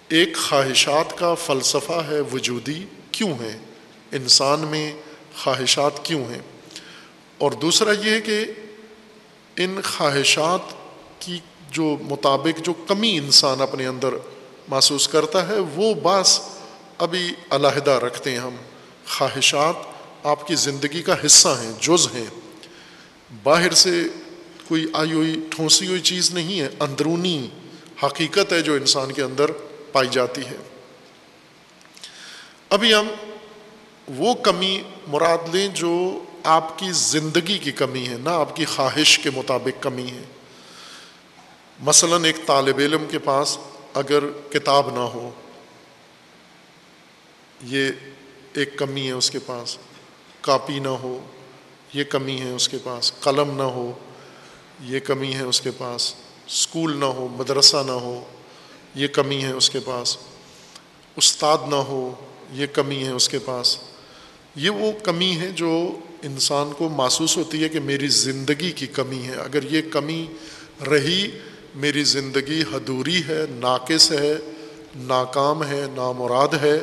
Speaker 1: ایک خواہشات کا فلسفہ ہے، وجودی کیوں ہے انسان میں خواہشات کیوں ہیں؟ اور دوسرا یہ ہے کہ ان خواہشات کی جو مطابق جو کمی انسان اپنے اندر محسوس کرتا ہے، وہ بعض ابھی علیحدہ رکھتے ہیں ہم۔ خواہشات آپ کی زندگی کا حصہ ہیں، جز ہیں۔ باہر سے کوئی آئی ہوئی، ٹھونسی ہوئی چیز نہیں ہے، اندرونی حقیقت ہے جو انسان کے اندر پائی جاتی ہے۔ ابھی ہم وہ کمی مراد لیں جو آپ کی زندگی کی کمی ہے، نہ آپ کی خواہش کے مطابق کمی ہے۔ مثلاً ایک طالب علم کے پاس اگر کتاب نہ ہو، یہ ایک کمی ہے اس کے پاس۔ کاپی نہ ہو، یہ کمی ہے اس کے پاس۔ قلم نہ ہو، یہ کمی ہے اس کے پاس۔ اسکول نہ ہو، مدرسہ نہ ہو، یہ کمی ہے اس کے پاس۔ استاد نہ ہو، یہ کمی ہے اس کے پاس۔ یہ وہ کمی ہے جو انسان کو محسوس ہوتی ہے کہ میری زندگی کی کمی ہے۔ اگر یہ کمی رہی، میری زندگی حدوری ہے، ناقص ہے، ناکام ہے، نامراد ہے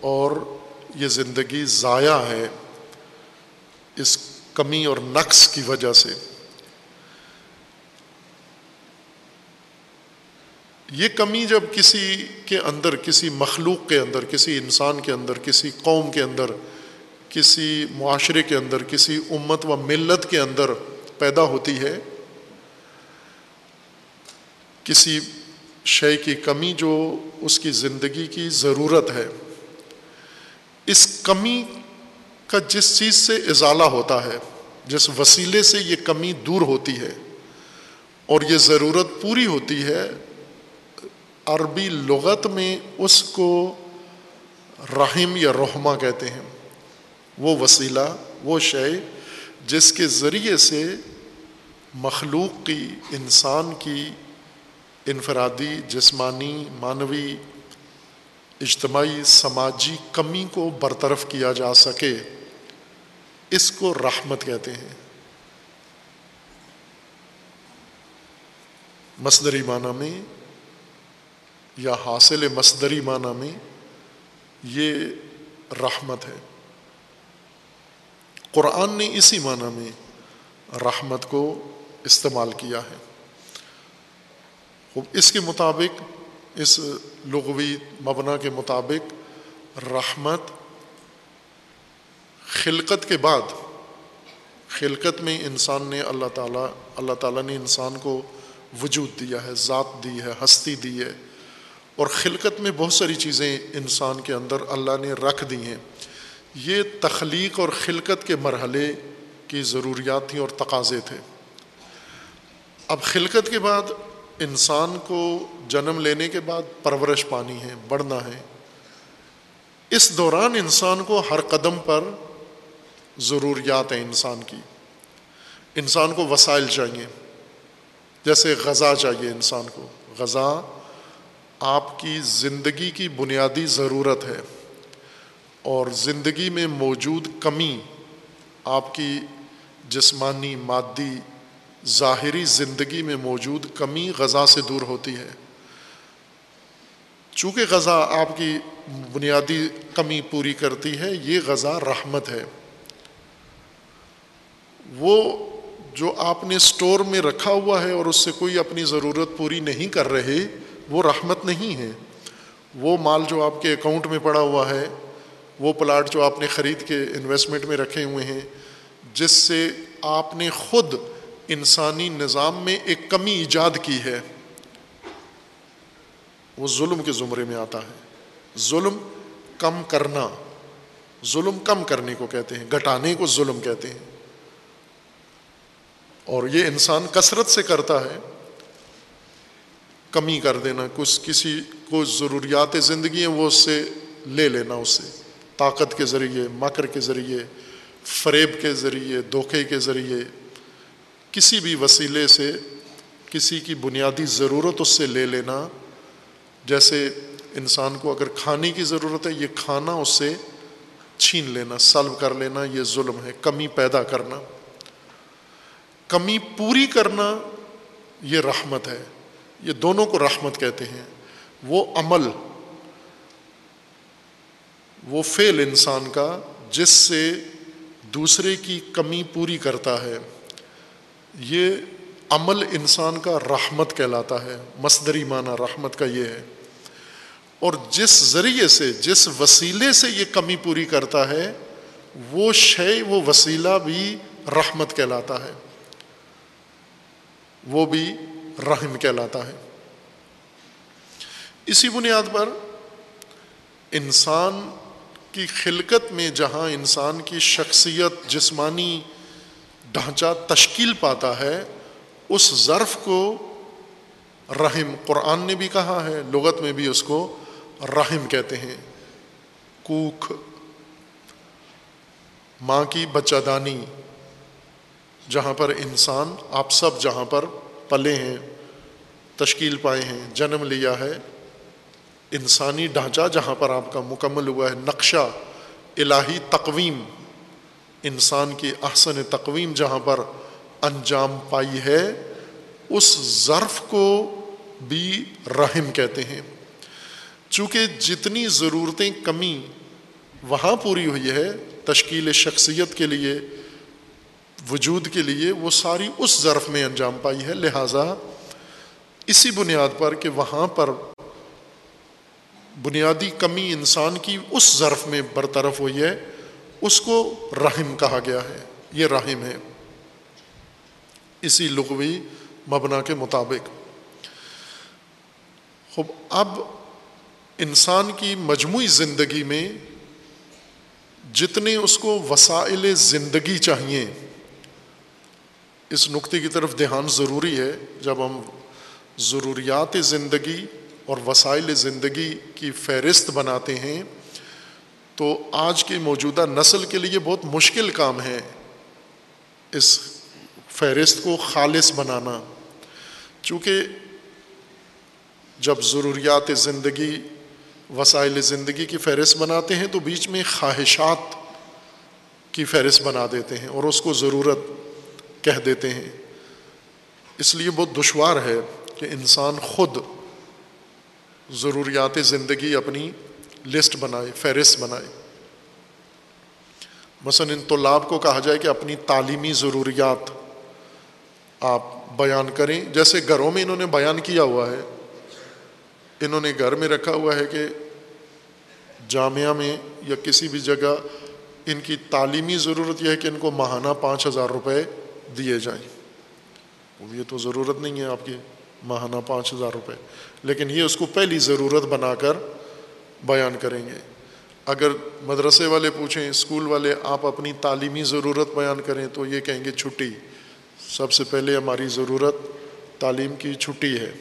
Speaker 1: اور یہ زندگی ضائع ہے اس کمی اور نقص کی وجہ سے۔ یہ کمی جب کسی کے اندر، کسی مخلوق کے اندر، کسی انسان کے اندر، کسی قوم کے اندر، کسی معاشرے کے اندر، کسی امت و ملت کے اندر پیدا ہوتی ہے، کسی شے کی کمی جو اس کی زندگی کی ضرورت ہے۔ اس کمی کا جس چیز سے ازالہ ہوتا ہے، جس وسیلے سے یہ کمی دور ہوتی ہے اور یہ ضرورت پوری ہوتی ہے، عربی لغت میں اس کو رحم یا رحمہ کہتے ہیں۔ وہ وسیلہ، وہ شے جس کے ذریعے سے مخلوق کی، انسان کی انفرادی، جسمانی، معنوی اجتماعی سماجی کمی کو برطرف کیا جا سکے، اس کو رحمت کہتے ہیں۔ مصدری معنی میں یا حاصل مصدری معنی میں یہ رحمت ہے۔ قرآن نے اسی معنی میں رحمت کو استعمال کیا ہے۔ اس کے مطابق اس لغوی مبنا کے مطابق رحمت خلقت کے بعد، خلقت میں انسان نے اللہ تعالیٰ اللہ تعالیٰ نے انسان کو وجود دیا ہے، ذات دی ہے، ہستی دی ہے۔ اور خلقت میں بہت ساری چیزیں انسان کے اندر اللہ نے رکھ دی ہیں۔ یہ تخلیق اور خلقت کے مرحلے کی ضروریات تھیں اور تقاضے تھے۔ اب خلقت کے بعد انسان کو جنم لینے کے بعد پرورش پانی ہے، بڑھنا ہے۔ اس دوران انسان کو ہر قدم پر ضروریات ہیں انسان کی۔ انسان کو وسائل چاہیے، جیسے غذا چاہیے انسان کو۔ غذا آپ کی زندگی کی بنیادی ضرورت ہے اور زندگی میں موجود کمی آپ کی جسمانی، مادی، ظاہری زندگی میں موجود کمی غذا سے دور ہوتی ہے۔ چونکہ غذا آپ کی بنیادی کمی پوری کرتی ہے، یہ غذا رحمت ہے۔ وہ جو آپ نے اسٹور میں رکھا ہوا ہے اور اس سے کوئی اپنی ضرورت پوری نہیں کر رہے، وہ رحمت نہیں ہے۔ وہ مال جو آپ کے اکاؤنٹ میں پڑا ہوا ہے، وہ پلاٹ جو آپ نے خرید کے انویسٹمنٹ میں رکھے ہوئے ہیں، جس سے آپ نے خود انسانی نظام میں ایک کمی ایجاد کی ہے۔ وہ ظلم کے زمرے میں آتا ہے۔ ظلم کم کرنا، ظلم کم کرنے کو کہتے ہیں، گھٹانے کو ظلم کہتے ہیں۔ اور یہ انسان کثرت سے کرتا ہے۔ کمی کر دینا، کچھ کسی کو ضروریات زندگی ہیں، وہ اس سے لے لینا اس سے۔ طاقت کے ذریعے، مکر کے ذریعے، فریب کے ذریعے، دھوکے کے ذریعے۔ کسی بھی وسیلے سے، کسی کی بنیادی ضرورت اس سے لے لینا۔ جیسے انسان کو اگر کھانے کی ضرورت ہے، یہ کھانا اس سے چھین لینا، سلب کر لینا، یہ ظلم ہے، کمی پیدا کرنا۔ کمی پوری کرنا یہ رحمت ہے۔ یہ دونوں کو رحمت کہتے ہیں۔ وہ عمل، وہ فعل انسان کا جس سے دوسرے کی کمی پوری کرتا ہے۔ یہ عمل انسان کا رحمت کہلاتا ہے۔ مصدری معنی رحمت کا یہ ہے۔ اور جس ذریعے سے، جس وسیلے سے یہ کمی پوری کرتا ہے، وہ شے، وہ وسیلہ بھی رحمت کہلاتا ہے۔ وہ بھی رحم کہلاتا ہے۔ اسی بنیاد پر انسان کی خلقت میں جہاں انسان کی شخصیت، جسمانی ڈھانچہ تشکیل پاتا ہے، اس ظرف کو رحم قرآن نے بھی کہا ہے، لغت میں بھی اس کو رحم کہتے ہیں۔ کوکھ، ماں کی بچہ دانی جہاں پر انسان، آپ سب جہاں پر پلے ہیں، تشکیل پائے ہیں، جنم لیا ہے۔ انسانی ڈھانچہ جہاں پر آپ کا مکمل ہوا ہے، نقشہ، الہی تقویم۔ انسان کی احسن تقویم جہاں پر انجام پائی ہے، اس ظرف کو بھی رحم کہتے ہیں۔ چونکہ جتنی ضرورتیں کمی وہاں پوری ہوئی ہے، تشکیل شخصیت کے لیے، وجود کے لیے، وہ ساری اس ظرف میں انجام پائی ہے۔ لہٰذا اسی بنیاد پر کہ وہاں پر بنیادی کمی انسان کی اس ظرف میں برطرف ہوئی ہے، اس کو رحم کہا گیا ہے۔ یہ رحم ہے۔ اسی لغوی مبنا کے مطابق۔ خوب، اب انسان کی مجموعی زندگی میں جتنے اس کو وسائل زندگی چاہیے، اس نقطے کی طرف دھیان ضروری ہے۔ جب ہم ضروریات زندگی اور وسائل زندگی کی فہرست بناتے ہیں، تو آج کی موجودہ نسل کے لیے بہت مشکل کام ہے اس فہرست کو خالص بنانا۔ چونکہ جب ضروریات زندگی وسائل زندگی کی فہرست بناتے ہیں تو بیچ میں خواہشات کی فہرست بنا دیتے ہیں اور اس کو ضرورت کہہ دیتے ہیں۔ اس لیے بہت دشوار ہے کہ انسان خود ضروریات زندگی اپنی لسٹ بنائے، فہرست بنائے۔ مثلاً ان طلاب کو کہا جائے کہ اپنی تعلیمی ضروریات آپ بیان کریں۔ جیسے گھروں میں انہوں نے بیان کیا ہوا ہے انہوں نے گھر میں رکھا ہوا ہے کہ جامعہ میں یا کسی بھی جگہ ان کی تعلیمی ضرورت یہ ہے کہ ان کو ماہانہ پانچ ہزار روپے دیے جائیں۔ یہ تو ضرورت نہیں ہے آپ کی ماہانہ پانچ ہزار روپے۔ لیکن یہ اس کو پہلی ضرورت بنا کر بیان کریں گے۔ اگر مدرسے والے پوچھیں، اسکول والے آپ اپنی تعلیمی ضرورت بیان کریں تو یہ کہیں گے چھٹی۔ سب سے پہلے ہماری ضرورت تعلیم کی چھٹی ہے۔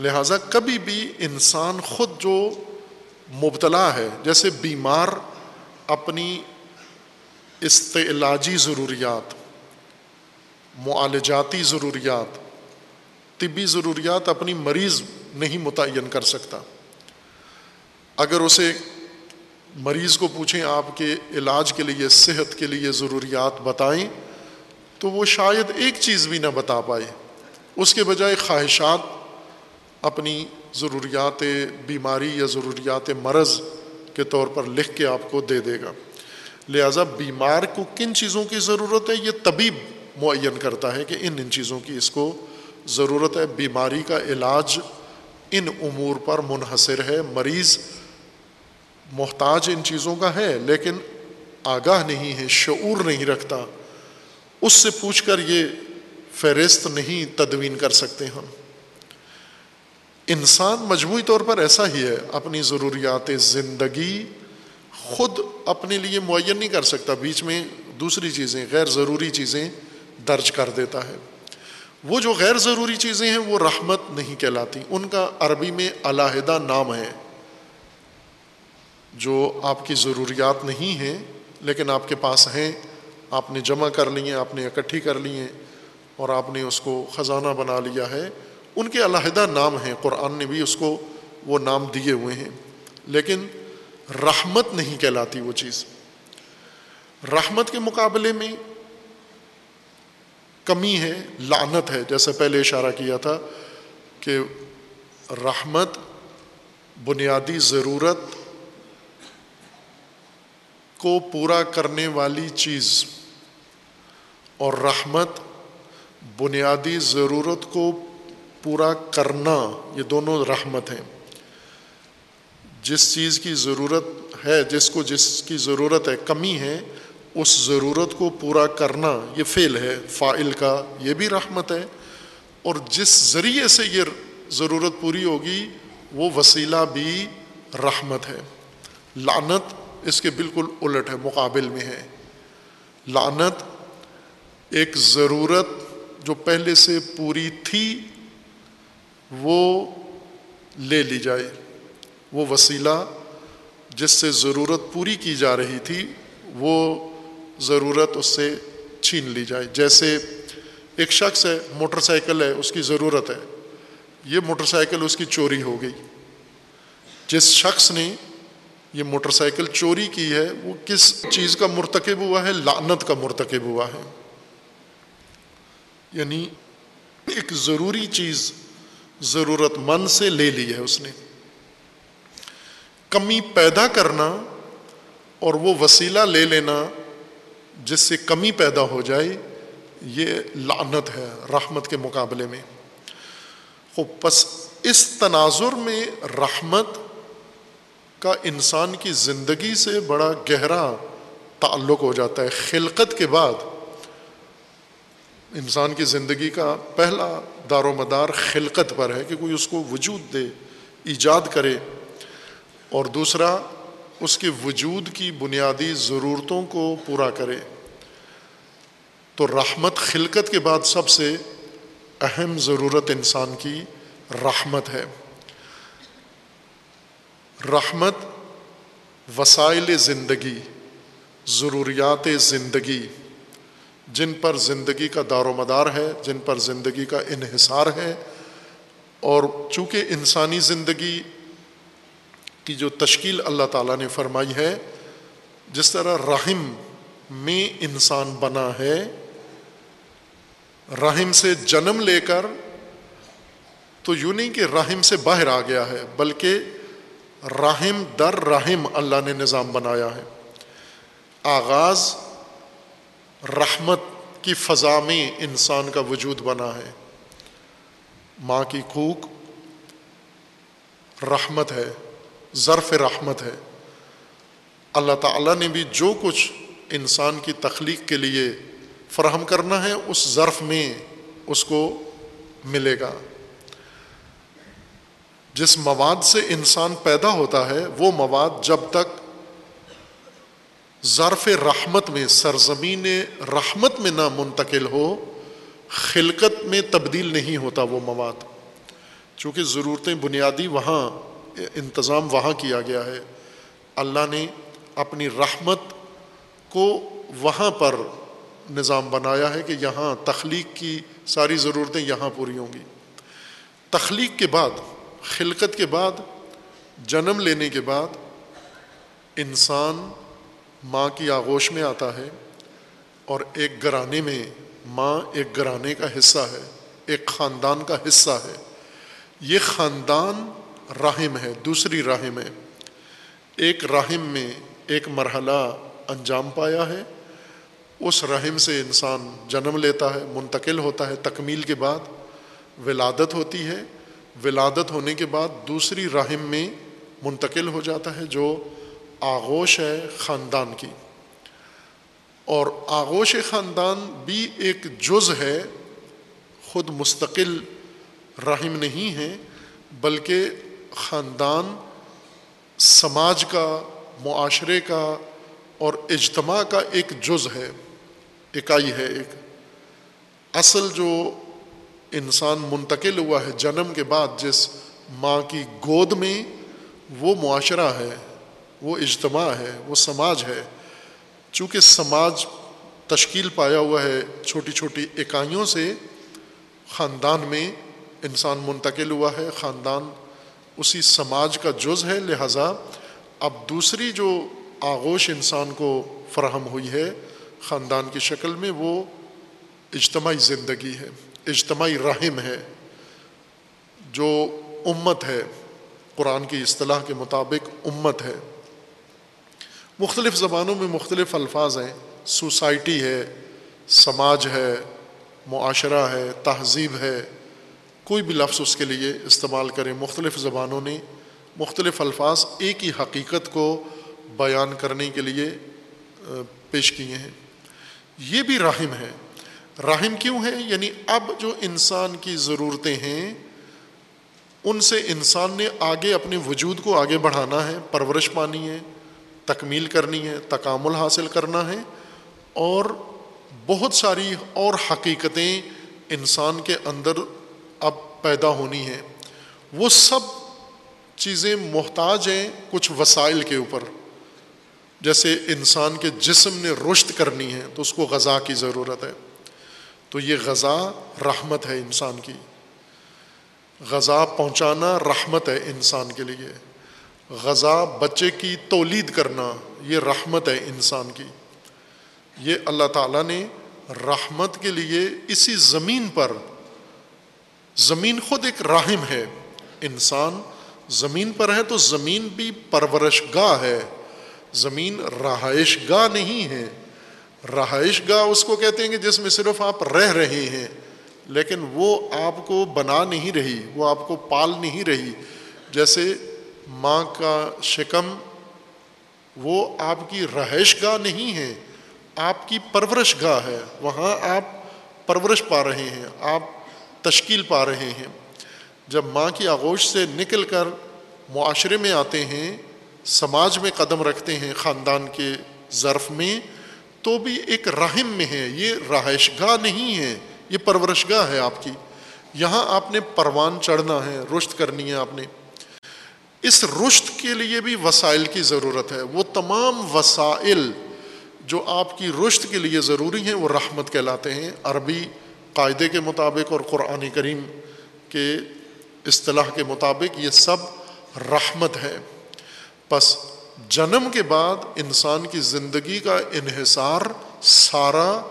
Speaker 1: لہٰذا کبھی بھی انسان خود جو مبتلا ہے، جیسے بیمار اپنی استعلاجی ضروریات، معالجاتی ضروریات، طبی ضروریات اپنی مریض نہیں متعین کر سکتا۔ اگر اسے مریض کو پوچھیں آپ کے علاج کے لیے، صحت کے لیے ضروریات بتائیں، تو وہ شاید ایک چیز بھی نہ بتا پائے۔ اس کے بجائے خواہشات اپنی ضروریات بیماری یا ضروریات مرض کے طور پر لکھ کے آپ کو دے دے گا۔ لہٰذا بیمار کو کن چیزوں کی ضرورت ہے؟ یہ طبیب معین کرتا ہے کہ ان ان چیزوں کی اس کو ضرورت ہے۔ بیماری کا علاج ان امور پر منحصر ہے۔ مریض محتاج ان چیزوں کا ہے، لیکن آگاہ نہیں ہے، شعور نہیں رکھتا۔ اس سے پوچھ کر یہ فہرست نہیں تدوین کر سکتے ہم۔ انسان مجموعی طور پر ایسا ہی ہے، اپنی ضروریات زندگی خود اپنے لیے معین نہیں کر سکتا، بیچ میں دوسری چیزیں، غیر ضروری چیزیں درج کر دیتا ہے۔ وہ جو غیر ضروری چیزیں ہیں، وہ رحمت نہیں کہلاتی۔ ان کا عربی میں علیحدہ نام ہے، جو آپ کی ضروریات نہیں ہیں، لیکن آپ کے پاس ہیں۔ آپ نے جمع کر لی ہیں، آپ نے اکٹھی کر لی ہیں اور آپ نے اس کو خزانہ بنا لیا ہے۔ ان کے علیحدہ نام ہیں۔ قرآن نے بھی اس کو وہ نام دیے ہوئے ہیں۔ لیکن رحمت نہیں کہلاتی وہ چیز۔ رحمت کے مقابلے میں کمی ہے، لعنت ہے۔ جیسے پہلے اشارہ کیا تھا کہ رحمت، بنیادی ضرورت کو پورا کرنے والی چیز۔ اور رحمت، بنیادی ضرورت کو پورا کرنا، یہ دونوں رحمت ہیں۔ جس چیز کی ضرورت ہے، جس کو جس کی ضرورت ہے، کمی ہے، اس ضرورت کو پورا کرنا، یہ فعل ہے فائل کا یہ بھی رحمت ہے۔ اور جس ذریعے سے یہ ضرورت پوری ہوگی، وہ وسیلہ بھی رحمت ہے۔ لعنت اس کے بالکل الٹ ہے، مقابل میں ہے۔ لعنت ایک ضرورت جو پہلے سے پوری تھی وہ لے لی جائے۔ وہ وسیلہ جس سے ضرورت پوری کی جا رہی تھی، وہ ضرورت اس سے چھین لی جائے۔ جیسے ایک شخص ہے، موٹر سائیکل ہے، اس کی ضرورت ہے۔ یہ موٹر سائیکل اس کی چوری ہو گئی۔ جس شخص نے یہ موٹر سائیکل چوری کی ہے، وہ کس چیز کا مرتکب ہوا ہے؟ لعنت کا مرتکب ہوا ہے۔ یعنی ایک ضروری چیز ضرورت مند سے لے لی ہے اس نے۔ کمی پیدا کرنا اور وہ وسیلہ لے لینا جس سے کمی پیدا ہو جائے، یہ لعنت ہے رحمت کے مقابلے میں۔ پس اس تناظر میں رحمت کا انسان کی زندگی سے بڑا گہرا تعلق ہو جاتا ہے۔ خلقت کے بعد انسان کی زندگی کا پہلا دار و مدار خلقت پر ہے کہ کوئی اس کو وجود دے، ایجاد کرے۔ اور دوسرا، اس کے وجود کی بنیادی ضرورتوں کو پورا کرے۔ تو رحمت خلقت کے بعد سب سے اہم ضرورت انسان کی رحمت ہے۔ رحمت وسائل زندگی، ضروریات زندگی۔ جن پر زندگی کا دار و مدار ہے، جن پر زندگی کا انحصار ہے، اور چونکہ انسانی زندگی کی جو تشکیل اللہ تعالیٰ نے فرمائی ہے، جس طرح رحم میں انسان بنا ہے، رحم سے جنم لے کر تو یوں نہیں کہ رحم سے باہر آ گیا ہے، بلکہ رحم در رحم اللہ نے نظام بنایا ہے۔ آغاز رحمت کی فضا میں انسان کا وجود بنا ہے۔ ماں کی کوک رحمت ہے، ظرف رحمت ہے۔ اللہ تعالیٰ نے بھی جو کچھ انسان کی تخلیق کے لیے فراہم کرنا ہے، اس ظرف میں اس کو ملے گا۔ جس مواد سے انسان پیدا ہوتا ہے، وہ مواد جب تک ظرف رحمت میں، سرزمین رحمت میں نہ منتقل ہو، خلقت میں تبدیل نہیں ہوتا وہ مواد۔ چونکہ ضرورتیں بنیادی وہاں، انتظام وہاں کیا گیا ہے۔ اللہ نے اپنی رحمت کو وہاں پر نظام بنایا ہے کہ یہاں تخلیق کی ساری ضرورتیں یہاں پوری ہوں گی۔ تخلیق کے بعد، خلقت کے بعد، جنم لینے کے بعد، انسان ماں کی آغوش میں آتا ہے اور ایک گھرانے میں ماں ایک گھرانے کا حصہ ہے، ایک خاندان کا حصہ ہے۔ یہ خاندان راہم ہے، دوسری راہم ہے۔ ایک راہم میں ایک مرحلہ انجام پایا ہے۔ اس رحم سے انسان جنم لیتا ہے، منتقل ہوتا ہے۔ تکمیل کے بعد ولادت ہوتی ہے۔ ولادت ہونے کے بعد دوسری رحم میں منتقل ہو جاتا ہے، جو آغوش ہے خاندان کی۔ اور آغوش خاندان بھی ایک جز ہے، خود مستقل رحم نہیں ہے، بلکہ خاندان سماج کا، معاشرے کا اور اجتماع کا ایک جز ہے، اکائی ہے ایک۔ اصل جو انسان منتقل ہوا ہے جنم کے بعد، جس ماں کی گود میں، وہ معاشرہ ہے۔ وہ اجتماع ہے، وہ سماج ہے۔ چونکہ سماج تشکیل پایا ہوا ہے چھوٹی چھوٹی اکائیوں سے، خاندان میں انسان منتقل ہوا ہے، خاندان اسی سماج کا جز ہے۔ لہٰذا اب دوسری جو آغوش انسان کو فراہم ہوئی ہے خاندان کی شکل میں، وہ اجتماعی زندگی ہے، اجتماعی رحم ہے۔ جو امت ہے، قرآن کی اصطلاح کے مطابق امت ہے۔ مختلف زبانوں میں مختلف الفاظ ہیں۔ سوسائٹی ہے، سماج ہے، معاشرہ ہے، تہذیب ہے۔ کوئی بھی لفظ اس کے لیے استعمال کریں۔ مختلف زبانوں نے مختلف الفاظ ایک ہی حقیقت کو بیان کرنے کے لیے پیش کیے ہیں۔ یہ بھی رحم ہے۔ رحم کیوں ہے؟ یعنی اب جو انسان کی ضرورتیں ہیں، ان سے انسان نے آگے اپنے وجود کو آگے بڑھانا ہے، پرورش پانی ہے۔ تکمیل کرنی ہے، تکامل حاصل کرنا ہے، اور بہت ساری اور حقیقتیں انسان کے اندر اب پیدا ہونی ہیں۔ وہ سب چیزیں محتاج ہیں کچھ وسائل کے اوپر۔ جیسے انسان کے جسم نے رشت کرنی ہے تو اس کو غذا کی ضرورت ہے۔ تو یہ غذا رحمت ہے انسان کی۔ غذا پہنچانا رحمت ہے انسان کے لیے۔ غذا بچے کی تولید کرنا، یہ رحمت ہے انسان کی۔ یہ اللہ تعالیٰ نے رحمت کے لیے اسی زمین پر، زمین خود ایک راہم ہے۔ انسان زمین پر ہے تو زمین بھی پرورش گاہ ہے۔ زمین رہائش گاہ نہیں ہے۔ رہائش گاہ اس کو کہتے ہیں کہ جس میں صرف آپ رہ رہے ہیں، لیکن وہ آپ کو بنا نہیں رہی، وہ آپ کو پال نہیں رہی۔ جیسے ماں کا شکم، وہ آپ کی رہائش گاہ نہیں ہے، آپ کی پرورش گاہ ہے۔ وہاں آپ پرورش پا رہے ہیں، آپ تشکیل پا رہے ہیں۔ جب ماں کی آغوش سے نکل کر معاشرے میں آتے ہیں، سماج میں قدم رکھتے ہیں خاندان کے ظرف میں، تو بھی ایک رحم میں ہے۔ یہ رہائش گاہ نہیں ہے، یہ پرورش گاہ ہے آپ کی۔ یہاں آپ نے پروان چڑھنا ہے، رشت کرنی ہے آپ نے۔ اس رشت کے لیے بھی وسائل کی ضرورت ہے۔ وہ تمام وسائل جو آپ کی رشت کے لیے ضروری ہیں، وہ رحمت کہلاتے ہیں۔ عربی قاعدے کے مطابق اور قرآن کریم کے اصطلاح کے مطابق یہ سب رحمت ہے۔ بس جنم کے بعد انسان کی زندگی کا انحصار سارا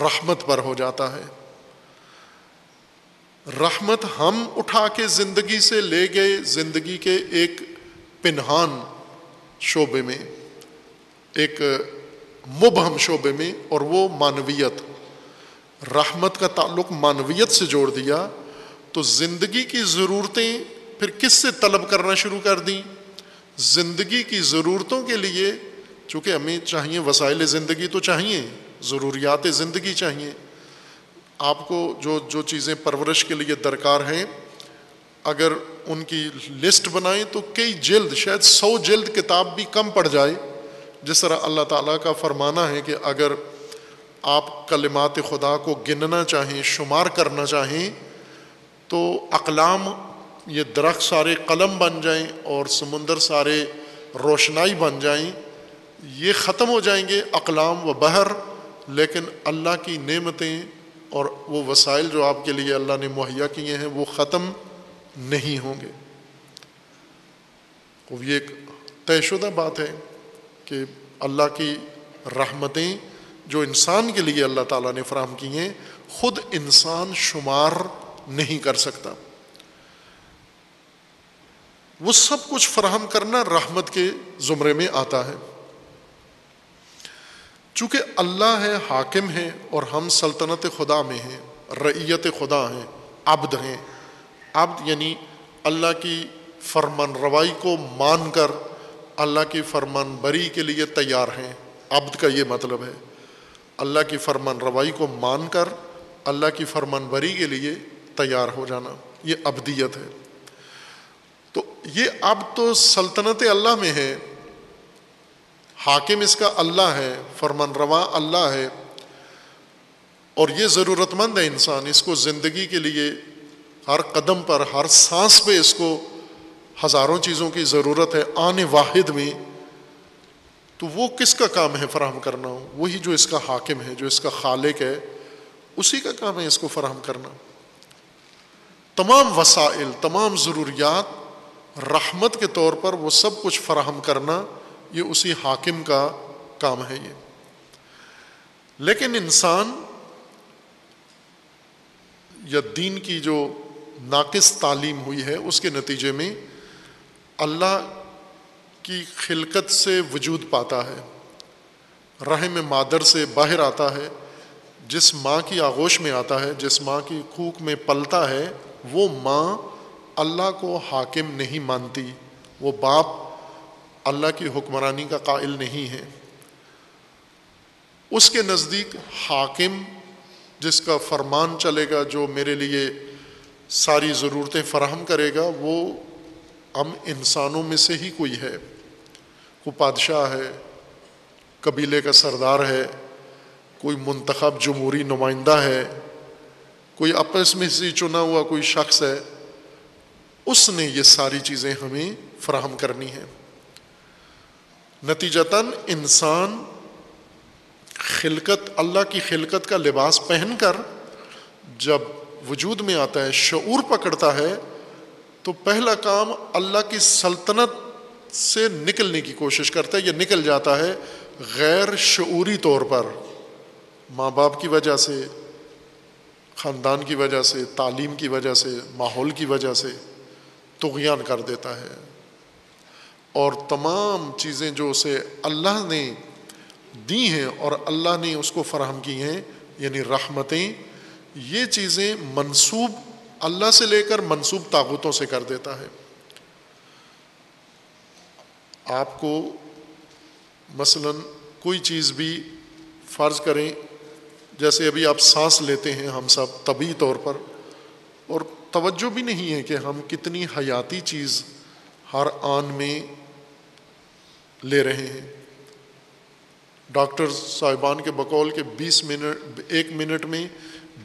Speaker 1: رحمت پر ہو جاتا ہے۔ رحمت ہم اٹھا کے زندگی سے لے گئے، زندگی کے ایک پنہان شعبے میں، ایک مبہم شعبے میں، اور وہ معنویت رحمت کا تعلق معنویت سے جوڑ دیا، تو زندگی کی ضرورتیں پھر کس سے طلب کرنا شروع کر دیں؟ زندگی کی ضرورتوں کے لیے، چونکہ ہمیں چاہیے وسائل زندگی تو چاہیے، ضروریات زندگی چاہیے۔ آپ کو جو جو چیزیں پرورش کے لیے درکار ہیں، اگر ان کی لسٹ بنائیں تو کئی جلد، شاید سو جلد کتاب بھی کم پڑ جائے۔ جس طرح اللہ تعالیٰ کا فرمانا ہے کہ اگر آپ کلمات خدا کو گننا چاہیں، شمار کرنا چاہیں، تو اقلام یہ درخت سارے قلم بن جائیں اور سمندر سارے روشنائی بن جائیں۔ یہ ختم ہو جائیں گے اقلام و بہر لیکن اللہ کی نعمتیں اور وہ وسائل جو آپ کے لیے اللہ نے مہیا کیے ہیں، وہ ختم نہیں ہوں گے۔ وہ یہ ایک طے شدہ بات ہے کہ اللہ کی رحمتیں جو انسان کے لیے اللہ تعالیٰ نے فراہم کی ہیں، خود انسان شمار نہیں کر سکتا۔ وہ سب کچھ فراہم کرنا رحمت کے زمرے میں آتا ہے۔ چونکہ اللہ ہے حاکم ہے اور ہم سلطنت خدا میں ہیں ریت خدا ہیں، عبد ہیں۔ عبد یعنی اللہ کی فرمان روائی کو مان کر اللہ کی فرمان بری کے لیے تیار ہیں۔ عبد کا یہ مطلب ہے۔ اللہ کی فرمان روائی کو مان کر اللہ کی فرمان بری کے لیے تیار ہو جانا، یہ ابدیت ہے۔ تو یہ اب تو سلطنت اللہ میں ہے حاکم اس کا اللہ ہے، فرمان روا اللہ ہے۔ اور یہ ضرورت مند ہے انسان اس کو زندگی کے لیے ہر قدم پر، ہر سانس پہ اس کو ہزاروں چیزوں کی ضرورت ہے آنے واحد میں۔ تو وہ کس کا کام ہے فراہم کرنا؟ وہی جو اس کا حاکم ہے، جو اس کا خالق ہے، اسی کا کام ہے اس کو فراہم کرنا۔ تمام وسائل، تمام ضروریات، رحمت کے طور پر وہ سب کچھ فراہم کرنا۔ یہ اسی حاکم کا کام ہے یہ۔ لیکن انسان یا دین کی جو ناقص تعلیم ہوئی ہے، اس کے نتیجے میں اللہ کی خلقت سے وجود پاتا ہے، رحم مادر سے باہر آتا ہے۔ جس ماں کی آغوش میں آتا ہے، جس ماں کی کوک میں پلتا ہے، وہ ماں اللہ کو حاکم نہیں مانتی۔ وہ باپ اللہ کی حکمرانی کا قائل نہیں ہے۔ اس کے نزدیک حاکم، جس کا فرمان چلے گا، جو میرے لیے ساری ضرورتیں فراہم کرے گا، وہ ہم انسانوں میں سے ہی کوئی ہے۔ کوئی بادشاہ ہے، قبیلے کا سردار ہے، کوئی منتخب جمہوری نمائندہ ہے، کوئی آپس میں سے چنا ہوا کوئی شخص ہے۔ اس نے یہ ساری چیزیں ہمیں فراہم کرنی ہے نتیجتاً انسان خلقت، اللہ کی خلقت کا لباس پہن کر جب وجود میں آتا ہے، شعور پکڑتا ہے، تو پہلا کام اللہ کی سلطنت سے نکلنے کی کوشش کرتا ہے یا نکل جاتا ہے غیر شعوری طور پر۔ ماں باپ کی وجہ سے، خاندان کی وجہ سے، تعلیم کی وجہ سے، ماحول کی وجہ سے تغیان کر دیتا ہے۔ اور تمام چیزیں جو اسے اللہ نے دی ہیں اور اللہ نے اس کو فراہم کی ہیں یعنی رحمتیں، یہ چیزیں منسوب اللہ سے لے کر منسوب طاقتوں سے کر دیتا ہے۔ آپ کو مثلاً کوئی چیز بھی فرض کریں، جیسے ابھی آپ سانس لیتے ہیں ہم سب طبی طور پر، اور توجہ بھی نہیں ہے کہ ہم کتنی حیاتی چیز ہر آن میں لے رہے ہیں۔ ڈاکٹر صاحبان کے بقول کے بیس منٹ، ایک منٹ میں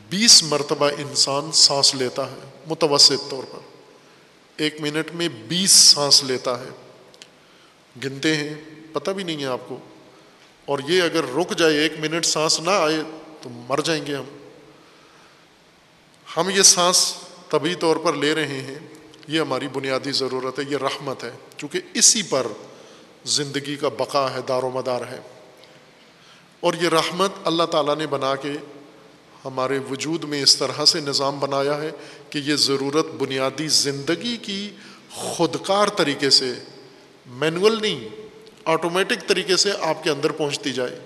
Speaker 1: بیس مرتبہ انسان سانس لیتا ہے، متوسط طور پر۔ ایک منٹ میں بیس سانس لیتا ہے۔ گنتے ہیں، پتہ بھی نہیں ہے آپ کو۔ اور یہ اگر رک جائے، ایک منٹ سانس نہ آئے تو مر جائیں گے ہم۔ ہم یہ سانس طبی طور پر لے رہے ہیں۔ یہ ہماری بنیادی ضرورت ہے، یہ رحمت ہے۔ چونکہ اسی پر زندگی کا بقا ہے، دار و مدار ہے۔ اور یہ رحمت اللہ تعالیٰ نے بنا کے ہمارے وجود میں اس طرح سے نظام بنایا ہے کہ یہ ضرورت بنیادی زندگی کی خودکار طریقے سے مینول نہیں آٹومیٹک طریقے سے آپ کے اندر پہنچتی جائے۔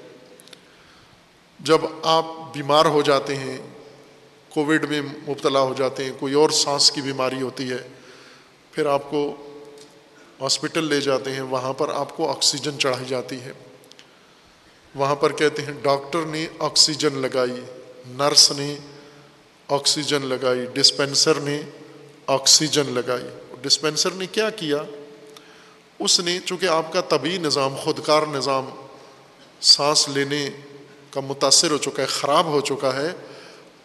Speaker 1: جب آپ بیمار ہو جاتے ہیں کووڈ میں مبتلا ہو جاتے ہیں، کوئی اور سانس کی بیماری ہوتی ہے، پھر آپ کو ہاسپٹل لے جاتے ہیں، وہاں پر آپ کو آکسیجن چڑھائی جاتی ہے۔ وہاں پر کہتے ہیں، ڈاکٹر نے آکسیجن لگائی، نرس نے آکسیجن لگائی، ڈسپینسر نے آکسیجن لگائی۔ ڈسپینسر نے کیا کیا؟ اس نے، چونکہ آپ کا طبی نظام، خودکار نظام سانس لینے کا متاثر ہو چکا ہے، خراب ہو چکا ہے،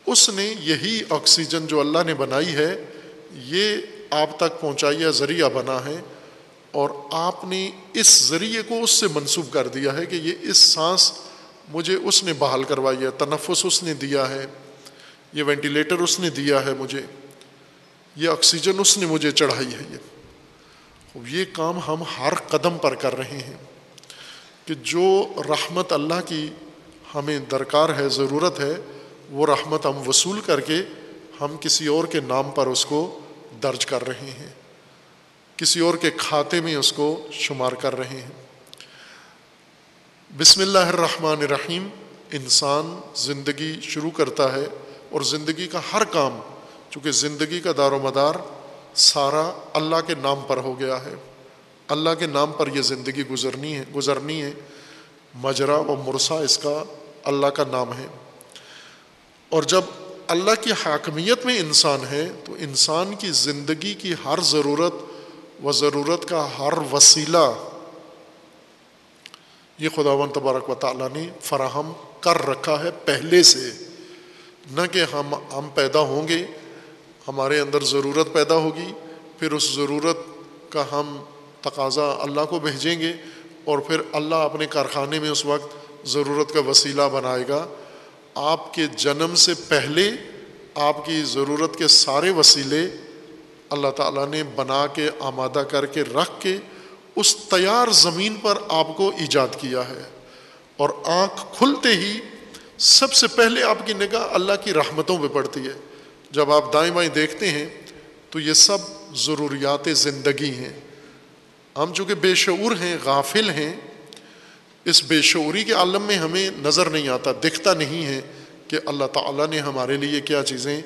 Speaker 1: اس نے یہی آکسیجن جو اللہ نے بنائی ہے، یہ آپ تک پہنچائی ذریعہ بنا ہے۔ اور آپ نے اس ذریعے کو اس سے منسوخ کر دیا ہے کہ یہ اس سانس مجھے اس نے بحال کروائی ہے، تنفس اس نے دیا ہے، یہ وینٹیلیٹر اس نے دیا ہے مجھے، یہ آکسیجن اس نے مجھے چڑھائی ہے یہ۔ یہ کام ہم ہر قدم پر کر رہے ہیں کہ جو رحمت اللہ کی ہمیں درکار ہے، ضرورت ہے، وہ رحمت ہم وصول کر کے ہم کسی اور کے نام پر اس کو درج کر رہے ہیں۔ کسی اور کے کھاتے میں اس کو شمار کر رہے ہیں۔ بسم اللہ الرحمن الرحیم۔ انسان زندگی شروع کرتا ہے اور زندگی کا ہر کام، چونکہ زندگی کا دار و مدار سارا اللہ کے نام پر ہو گیا ہے۔ اللہ کے نام پر یہ زندگی گزرنی ہے گزرنی ہے۔ مجرا و مرسا اس کا اللہ کا نام ہے۔ اور جب اللہ کی حاکمیت میں انسان ہے، تو انسان کی زندگی کی ہر ضرورت و ضرورت کا ہر وسیلہ۔ یہ خدا و تبارک و تعالیٰ نے فراہم کر رکھا ہے پہلے سے۔ نہ کہ ہم ہم پیدا ہوں گے، ہمارے اندر ضرورت پیدا ہوگی، پھر اس ضرورت کا ہم تقاضا اللہ کو بھیجیں گے اور پھر اللہ اپنے کارخانے میں اس وقت ضرورت کا وسیلہ بنائے گا۔ آپ کے جنم سے پہلے آپ کی ضرورت کے سارے وسیلے اللہ تعالیٰ نے بنا کے، آمادہ کر کے رکھ کے اس تیار زمین پر آپ کو ایجاد کیا ہے۔ اور آنکھ کھلتے ہی سب سے پہلے آپ کی نگاہ اللہ کی رحمتوں پہ پڑتی ہے۔ جب آپ دائیں بائیں دیکھتے ہیں تو یہ سب ضروریات زندگی ہیں۔ ہم چونکہ بے شعور ہیں، غافل ہیں، اس بے شعوری کے عالم میں ہمیں نظر نہیں آتا، دکھتا نہیں ہے کہ اللہ تعالیٰ نے ہمارے لیے کیا چیزیں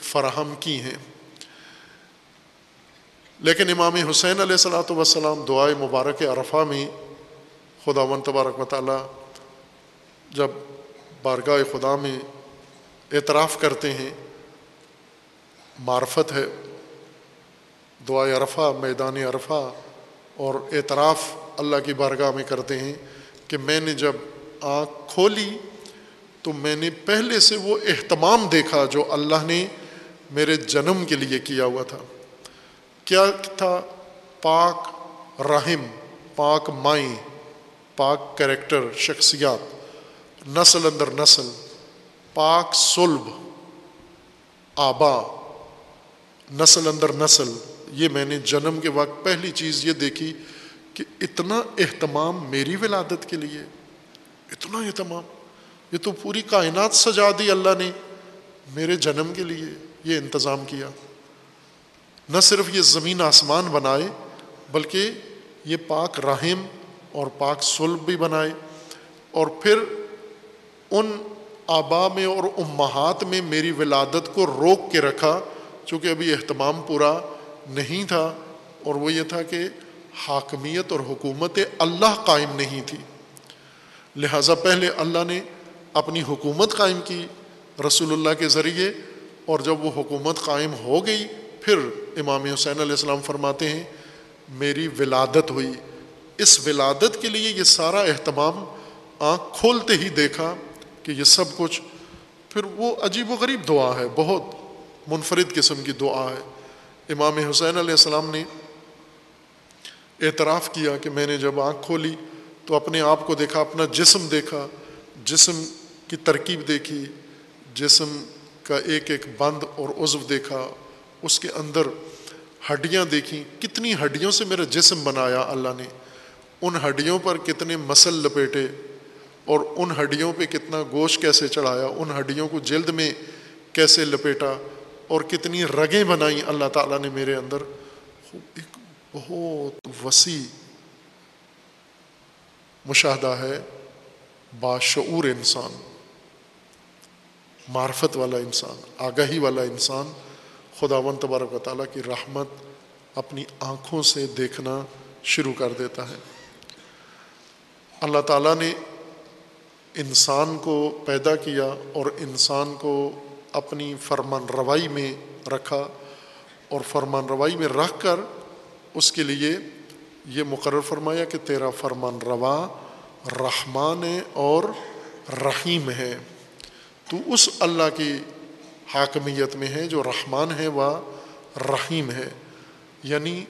Speaker 1: فراہم کی ہیں۔ لیکن امام حسین علیہ السلاۃ وسلام دعائے مبارک عرفہ میں خدا و تبارک و تعالیٰ جب بارگاہ خدا میں اعتراف کرتے ہیں، معرفت ہے، دعائے عرفہ، میدان عرفہ اور اعتراف اللہ کی بارگاہ میں کرتے ہیں کہ میں نے جب آنکھ کھولی تو میں نے پہلے سے وہ اہتمام دیکھا جو اللہ نے میرے جنم کے لیے کیا ہوا تھا۔ کیا تھا؟ پاک رحم، پاک مائیں، پاک کریکٹر، شخصیات، نسل اندر نسل، پاک سلب، آبا، نسل اندر نسل۔ یہ میں نے جنم کے وقت پہلی چیز یہ دیکھی کہ اتنا اہتمام میری ولادت کے لیے، اتنا اہتمام۔ یہ تو پوری کائنات سجا دی اللہ نے، میرے جنم کے لیے یہ انتظام کیا۔ نہ صرف یہ زمین آسمان بنائے، بلکہ یہ پاک رحم اور پاک سلب بھی بنائے۔ اور پھر ان آبا میں اور امہات میں میری ولادت کو روک کے رکھا، چونکہ ابھی اہتمام پورا نہیں تھا۔ اور وہ یہ تھا کہ حاکمیت اور حکومت اللہ قائم نہیں تھی۔ لہٰذا پہلے اللہ نے اپنی حکومت قائم کی رسول اللہ کے ذریعے، اور جب وہ حکومت قائم ہو گئی پھر امام حسین علیہ السلام فرماتے ہیں، میری ولادت ہوئی۔ اس ولادت کے لیے یہ سارا اہتمام آنکھ کھولتے ہی دیکھا کہ یہ سب کچھ، پھر وہ عجیب و غریب دعا ہے، بہت منفرد قسم کی دعا ہے۔ امام حسین علیہ السلام نے اعتراف کیا کہ میں نے جب آنکھ کھولی تو اپنے آپ کو دیکھا، اپنا جسم دیکھا۔ جسم کی ترکیب دیکھی، جسم کا ایک ایک بند اور عضو دیکھا۔ اس کے اندر ہڈیاں دیکھیں۔ کتنی ہڈیوں سے میرا جسم بنایا اللہ نے۔ ان ہڈیوں پر کتنے مسل لپیٹے اور ان ہڈیوں پہ کتنا گوشت کیسے چڑھایا، ان ہڈیوں کو جلد میں کیسے لپیٹا اور کتنی رگیں بنائیں اللہ تعالیٰ نے میرے اندر۔ ایک بہت وسیع مشاہدہ ہے باشعور انسان، معرفت والا انسان، آگاہی والا انسان۔ خدا و تبارک و تعالیٰ کی رحمت اپنی آنکھوں سے دیکھنا شروع کر دیتا ہے۔ اللہ تعالیٰ نے انسان کو پیدا کیا اور انسان کو اپنی فرمان روائی میں رکھا اور فرمان روائی میں رکھ کر اس کے لیے یہ مقرر فرمایا کہ تیرا فرمان روا رحمان ہے اور رحیم ہے۔ تو اس اللہ کی حاکمیت میں ہے جو رحمان ہے وہ رحیم ہے یعنی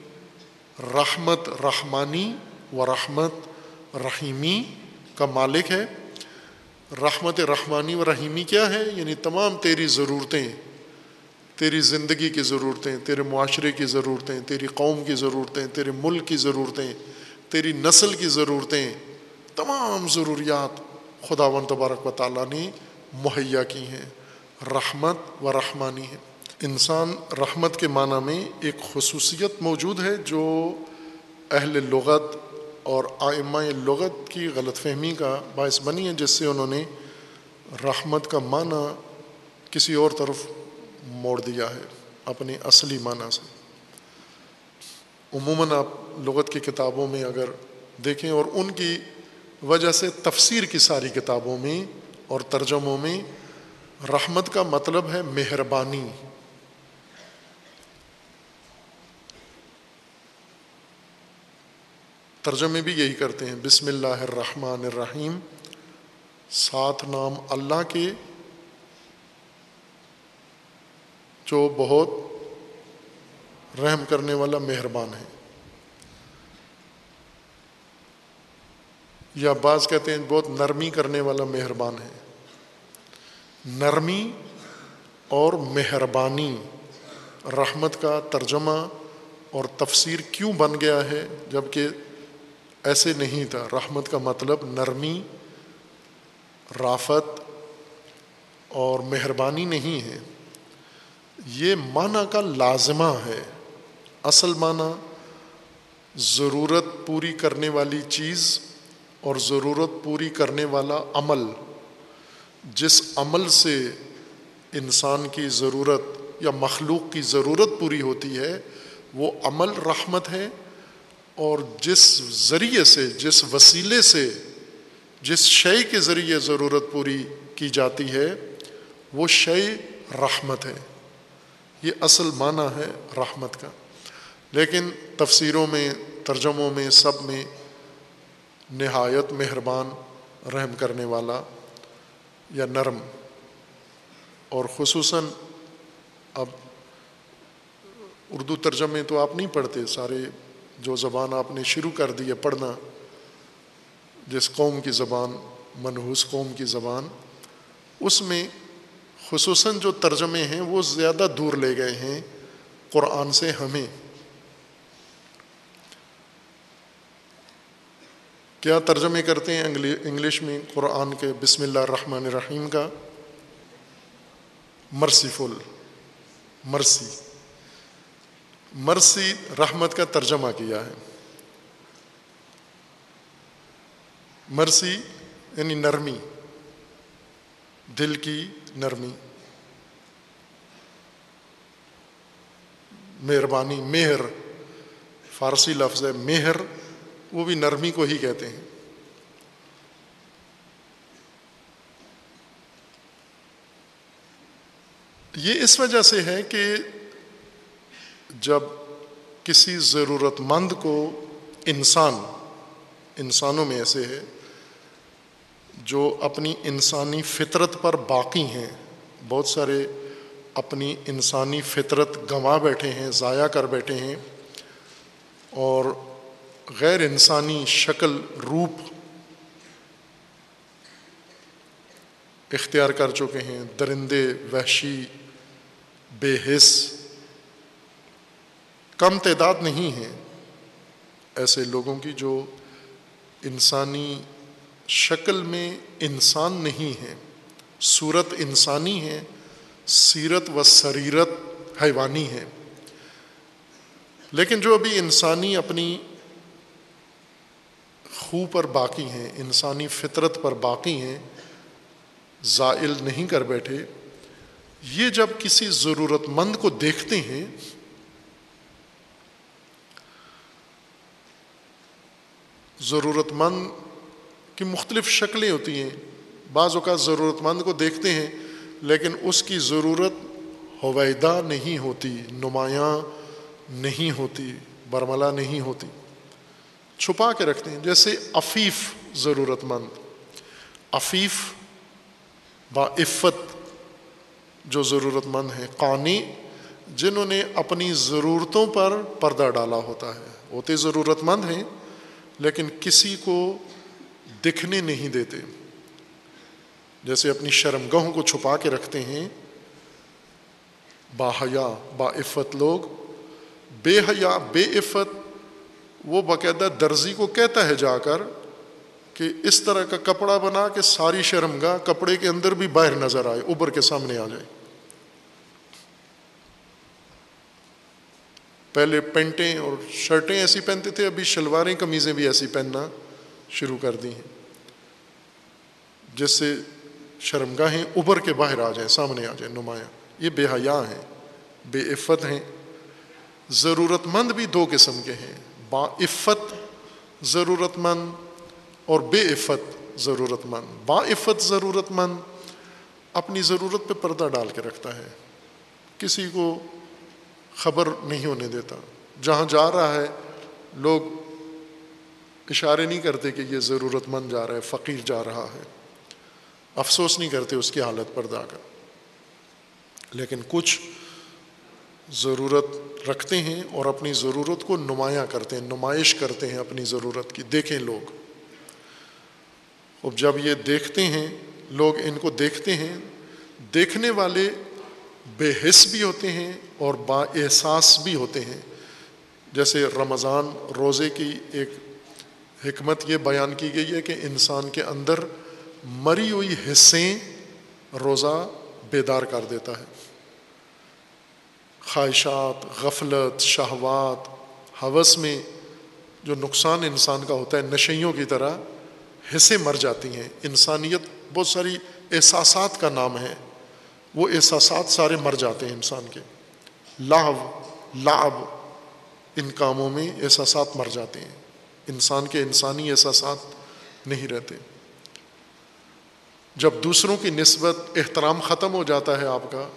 Speaker 1: رحمت رحمانی و رحمت رحیمی کا مالک ہے. رحمت رحمانی و رحیمی کیا ہے؟ یعنی تمام تیری ضرورتیں، تیری زندگی کی ضرورتیں، تیرے معاشرے کی ضرورتیں، تیری قوم کی ضرورتیں، تیرے ملک کی ضرورتیں، تیری نسل کی ضرورتیں، تمام ضروریات خدا و تبارک و تعالیٰ نے مہیا کی ہیں. رحمت و رحمانی ہے۔ انسان رحمت کے معنی میں ایک خصوصیت موجود ہے جو اہل لغت اور آئمہ لغت کی غلط فہمی کا باعث بنی ہے، جس سے انہوں نے رحمت کا معنی کسی اور طرف موڑ دیا ہے، اپنے اصلی معنی سے۔ عموماً آپ لغت کی کتابوں میں اگر دیکھیں اور ان کی وجہ سے تفسیر کی ساری کتابوں میں اور ترجموں میں رحمت کا مطلب ہے مہربانی۔ ترجمے بھی یہی کرتے ہیں بسم اللہ الرحمن الرحیم۔ سات نام اللہ کے، جو بہت رحم کرنے والا مہربان ہے۔ یا بعض کہتے ہیں بہت نرمی کرنے والا مہربان ہے۔ نرمی اور مہربانی۔ رحمت کا ترجمہ اور تفسیر کیوں بن گیا ہے جبکہ ایسے نہیں تھا؟ رحمت کا مطلب نرمی، رافت اور مہربانی نہیں ہے۔ یہ معنی کا لازمہ ہے۔ اصل معنی ضرورت پوری کرنے والی چیز اور ضرورت پوری کرنے والا عمل۔ جس عمل سے انسان کی ضرورت یا مخلوق کی ضرورت پوری ہوتی ہے، وہ عمل رحمت ہے اور جس ذریعے سے، جس وسیلے سے، جس شے کے ذریعے ضرورت پوری کی جاتی ہے، وہ شے رحمت ہے۔ یہ اصل معنی ہے رحمت کا۔ لیکن تفسیروں میں، ترجموں میں، سب میں نہایت مہربان رحم کرنے والا یا نرم اور خصوصاً اب اردو ترجمے تو آپ نہیں پڑھتے، سارے جو زبان آپ نے شروع کر دی ہے پڑھنا، جس قوم کی زبان، منحوس قوم کی زبان، اس میں خصوصاً جو ترجمے ہیں وہ زیادہ دور لے گئے ہیں قرآن سے ہمیں۔ کیا ترجمے کرتے ہیں انگلش میں قرآن کے بسم اللہ الرحمن الرحیم کا؟ مرسی فل مرسی۔ مرسی رحمت کا ترجمہ کیا ہے۔ مرسی یعنی نرمی، دل کی نرمی۔ مہربانی، مہر، فارسی لفظ ہے مہر۔ وہ بھی نرمی کو ہی کہتے ہیں۔ یہ اس وجہ سے ہے کہ جب کسی ضرورت مند کو انسان، انسانوں میں ایسے ہے، جو اپنی انسانی فطرت پر باقی ہیں، بہت سارے اپنی انسانی فطرت گنوا بیٹھے ہیں، ضائع کر بیٹھے ہیں اور غیر انسانی شکل، روپ اختیار کر چکے ہیں، درندے، وحشی، بے حص کم تعداد نہیں ہیں ایسے لوگوں کی جو انسانی شکل میں انسان نہیں ہے صورت انسانی ہے، سیرت و سریرت حیوانی ہے۔ لیکن جو ابھی انسانی اپنی خو پر باقی ہیں، انسانی فطرت پر باقی ہیں، زائل نہیں کر بیٹھے۔ یہ جب کسی ضرورت مند کو دیکھتے ہیں ضرورت مند کی مختلف شکلیں ہوتی ہیں۔ بعض اوقات ضرورت مند کو دیکھتے ہیں، لیکن اس کی ضرورت ہویدہ نہیں ہوتی، نمایاں نہیں ہوتی، برملا نہیں ہوتی۔ چھپا کے رکھتے ہیں۔ جیسے عفیف ضرورت مند عفیف با عفت جو ضرورت مند ہیں، قانی، جنہوں نے اپنی ضرورتوں پر پردہ ڈالا ہوتا ہے۔ ہوتے ضرورت مند ہیں، لیکن کسی کو دکھنے نہیں دیتے۔ جیسے اپنی شرم گہوں کو چھپا کے رکھتے ہیں، با حیا، با عفت لوگ، بے حیا، بے عفت وہ باقاعدہ درزی کو کہتا ہے جا کر کہ اس طرح کا کپڑا بنا کہ ساری شرم گاہ کپڑے کے اندر بھی باہر نظر آئے اوبر کے سامنے آ جائے۔ پہلے پینٹیں اور شرٹیں ایسی پہنتے تھے، ابھی شلواریں، قمیضیں بھی ایسی پہننا شروع کر دی ہیں۔ جس سے شرمگاہیں ابھر کے باہر آ جائیں، سامنے آ جائیں، نمایاں۔ یہ بے حیا ہیں، بے عفت ہیں۔ ضرورت مند بھی دو قسم کے ہیں۔ با عفت ضرورت مند اور بے عفت ضرورت مند با عفت ضرورت مند اپنی ضرورت پہ پردہ ڈال کے رکھتا ہے۔ کسی کو خبر نہیں ہونے دیتا۔ جہاں جا رہا ہے، لوگ اشارے نہیں کرتے کہ یہ ضرورت مند جا رہا ہے، فقیر جا رہا ہے۔ افسوس نہیں کرتے اس کی حالت پر جا کر۔ لیکن کچھ ضرورت رکھتے ہیں اور اپنی ضرورت کو نمایاں کرتے ہیں، نمائش کرتے ہیں اپنی ضرورت کی۔ دیکھیں لوگ۔ اب جب یہ دیکھتے ہیں، لوگ ان کو دیکھتے ہیں، دیکھنے والے بے حص بھی ہوتے ہیں اور با احساس بھی ہوتے ہیں۔ جیسے رمضان روزے کی ایک حکمت یہ بیان کی گئی ہے کہ انسان کے اندر مری ہوئی حصیں روزہ بیدار کر دیتا ہے۔ خواہشات، غفلت، شہوات، حوث میں جو نقصان انسان کا ہوتا ہے نشیوں کی طرح حصے مر جاتی ہیں۔ انسانیت بہت ساری احساسات کا نام ہے۔ وہ احساسات سارے مر جاتے ہیں انسان کے۔ لاو لاب ان کاموں میں احساسات مر جاتے ہیں۔ انسان کے انسانی احساسات نہیں رہتے۔ جب دوسروں کی نسبت احترام ختم ہو جاتا ہے آپ کا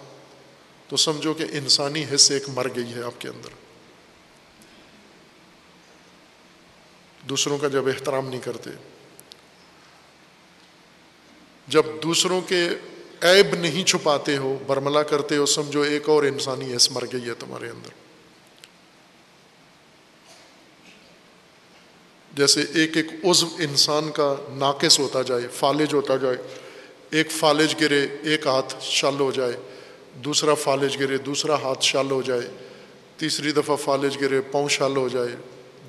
Speaker 1: تو سمجھو کہ انسانی حص ایک مر گئی ہے آپ کے اندر۔ دوسروں کا جب احترام نہیں کرتے، جب دوسروں کے عیب نہیں چھپاتے ہو، برملا کرتے ہو، سمجھو ایک اور انسانی حص مر گئی ہے تمہارے اندر۔ جیسے ایک ایک عزو انسان کا ناقص ہوتا جائے، فالج ہوتا جائے، ایک فالج گرے، ایک ہاتھ شل ہو جائے دوسرا فالج گرے، دوسرا ہاتھ شل ہو جائے، تیسری دفعہ فالج گرے، پاؤں شل ہو جائے،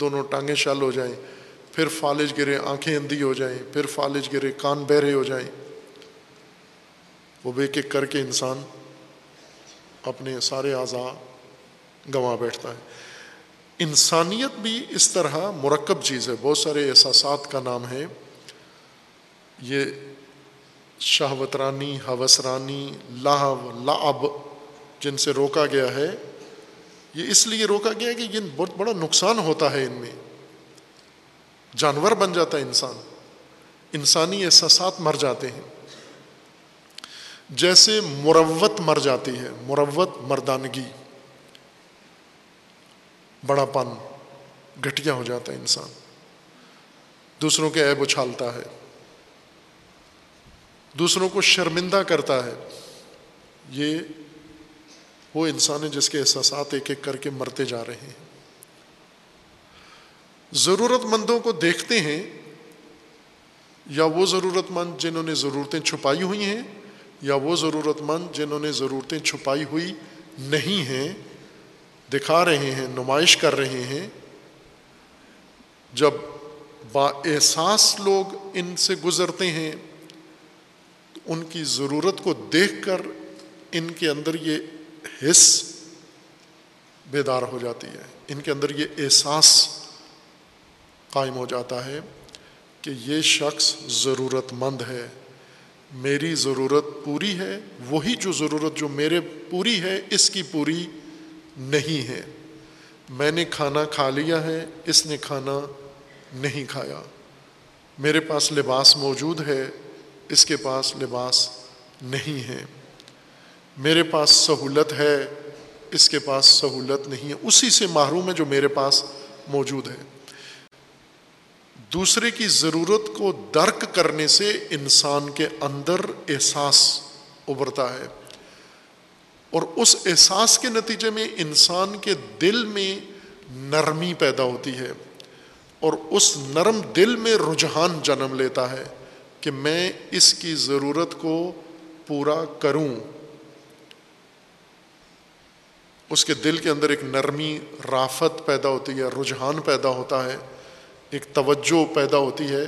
Speaker 1: دونوں ٹانگیں شل ہو جائیں، پھر فالج گرے آنکھیں اندھی ہو جائیں، پھر فالج گرے کان بہرے ہو جائیں۔ وہ بے ایک کر کے انسان اپنے سارے اعضاء گنوا بیٹھتا ہے۔ انسانیت بھی اس طرح مرکب چیز ہے، بہت سارے احساسات کا نام ہے۔ یہ شہوت رانی حوث رانی لاہو لعب، جن سے روکا گیا ہے، یہ اس لیے روکا گیا کہ یہ بہت بڑا نقصان ہوتا ہے ان میں۔ جانور بن جاتا ہے انسان۔ انسانی احساسات مر جاتے ہیں۔ جیسے مروت مر جاتی ہے، مروت مردانگی۔ بڑا پن، گھٹیا ہو جاتا ہے انسان۔ دوسروں کے عیب اچھالتا ہے۔ دوسروں کو شرمندہ کرتا ہے۔ یہ وہ انسان ہے جس کے احساسات ایک ایک کر کے مرتے جا رہے ہیں۔ ضرورت مندوں کو دیکھتے ہیں یا وہ ضرورت مند جنہوں نے ضرورتیں چھپائی ہوئی ہیں یا وہ ضرورت مند جنہوں نے ضرورتیں چھپائی ہوئی نہیں ہیں، دکھا رہے ہیں، نمائش کر رہے ہیں۔ جب با احساس لوگ ان سے گزرتے ہیں ان کی ضرورت کو دیکھ کر ان کے اندر یہ حص بیدار ہو جاتی ہے۔ ان کے اندر یہ احساس قائم ہو جاتا ہے کہ یہ شخص ضرورت مند ہے۔ میری ضرورت پوری ہے، وہی جو ضرورت جو میرے پوری ہے، اس کی پوری نہیں ہے۔ میں نے کھانا کھا لیا ہے، اس نے کھانا نہیں کھایا۔ میرے پاس لباس موجود ہے اس کے پاس لباس نہیں ہے۔ میرے پاس سہولت ہے، اس کے پاس سہولت نہیں ہے۔ اسی سے محروم ہے جو میرے پاس موجود ہے دوسرے کی ضرورت کو درک کرنے سے انسان کے اندر احساس ابھرتا ہے۔ اور اس احساس کے نتیجے میں انسان کے دل میں نرمی پیدا ہوتی ہے۔ اور اس نرم دل میں رجحان جنم لیتا ہے۔ کہ میں اس کی ضرورت کو پورا کروں۔ اس کے دل کے اندر ایک نرمی رافت پیدا ہوتی ہے، رجحان پیدا ہوتا ہے، ایک توجہ پیدا ہوتی ہے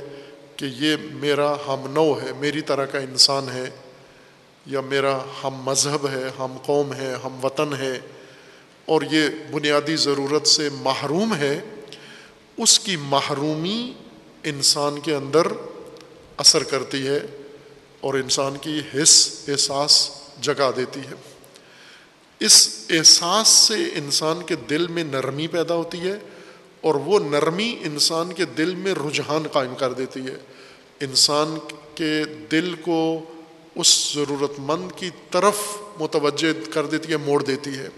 Speaker 1: کہ یہ میرا ہم نو ہے، میری طرح کا انسان ہے، یا میرا ہم مذہب ہے، ہم قوم ہے، ہم وطن ہے، اور یہ بنیادی ضرورت سے محروم ہے۔ اس کی محرومی انسان کے اندر اثر کرتی ہے اور انسان کی حص احساس جگا دیتی ہے۔ اس احساس سے انسان کے دل میں نرمی پیدا ہوتی ہے اور وہ نرمی انسان کے دل میں رجحان قائم کر دیتی ہے۔ انسان کے دل کو اس ضرورت مند کی طرف متوجہ کر دیتی ہے، موڑ دیتی ہے۔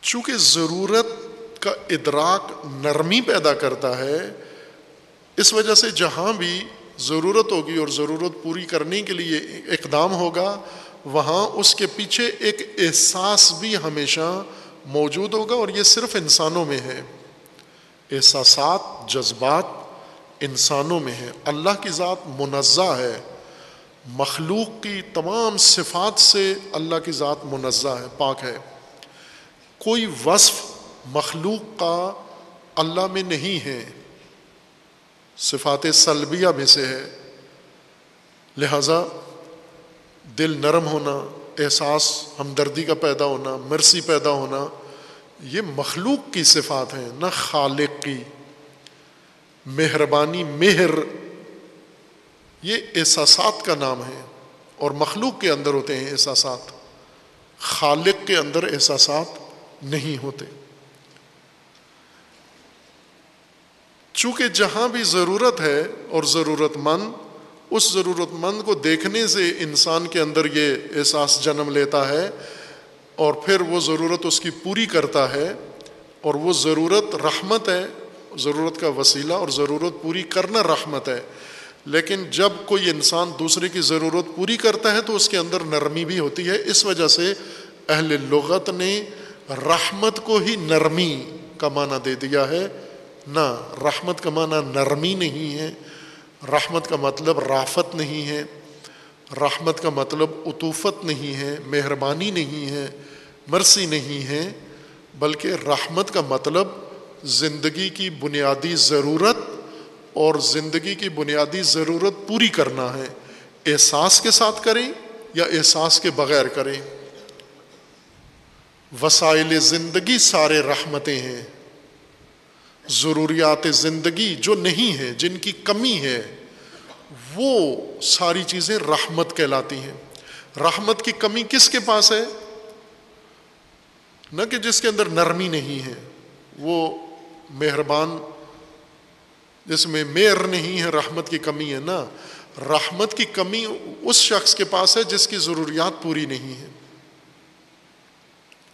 Speaker 1: چونکہ ضرورت کا ادراک نرمی پیدا کرتا ہے، اس وجہ سے جہاں بھی ضرورت ہوگی اور ضرورت پوری کرنے کے لیے اقدام ہوگا، وہاں اس کے پیچھے ایک احساس بھی ہمیشہ موجود ہوگا اور یہ صرف انسانوں میں ہے۔ احساسات جذبات انسانوں میں ہے اللہ کی ذات منزہ ہے۔ مخلوق کی تمام صفات سے اللہ کی ذات منزہ ہے، پاک ہے۔ کوئی وصف مخلوق کا اللہ میں نہیں ہے، صفات سلبیہ میں سے ہے۔ لہذا دل نرم ہونا، احساس ہمدردی کا پیدا ہونا، مرسی پیدا ہونا، یہ مخلوق کی صفات ہیں، نہ خالق کی۔ مہربانی مہر، یہ احساسات کا نام ہے۔ اور مخلوق کے اندر ہوتے ہیں احساسات، خالق کے اندر احساسات نہیں ہوتے۔ چونکہ جہاں بھی ضرورت ہے اور ضرورت مند اس ضرورت مند کو دیکھنے سے انسان کے اندر یہ احساس جنم لیتا ہے اور پھر وہ ضرورت اس کی پوری کرتا ہے اور وہ ضرورت رحمت ہے، ضرورت کا وسیلہ اور ضرورت پوری کرنا رحمت ہے۔ لیکن جب کوئی انسان دوسرے کی ضرورت پوری کرتا ہے تو اس کے اندر نرمی بھی ہوتی ہے۔ اس وجہ سے اہل لغت نے رحمت کو ہی نرمی کا معنی دے دیا ہے۔ نہ رحمت کا معنی نرمی نہیں ہے، رحمت کا مطلب رافت نہیں ہے، رحمت کا مطلب عطوفت نہیں ہے، مہربانی نہیں ہے، مرسی نہیں ہے، بلکہ رحمت کا مطلب زندگی کی بنیادی ضرورت اور زندگی کی بنیادی ضرورت پوری کرنا ہے۔ احساس کے ساتھ کریں یا احساس کے بغیر کریں؟ وسائل زندگی سارے رحمتیں ہیں۔ ضروریات زندگی جو نہیں ہیں جن کی کمی ہے، وہ ساری چیزیں رحمت کہلاتی ہیں۔ رحمت کی کمی کس کے پاس ہے؟ نہ کہ جس کے اندر نرمی نہیں ہے، وہ مہربان، جس میں میر نہیں ہے، رحمت کی کمی ہے۔ نا رحمت کی کمی اس شخص کے پاس ہے جس کی ضروریات پوری نہیں ہے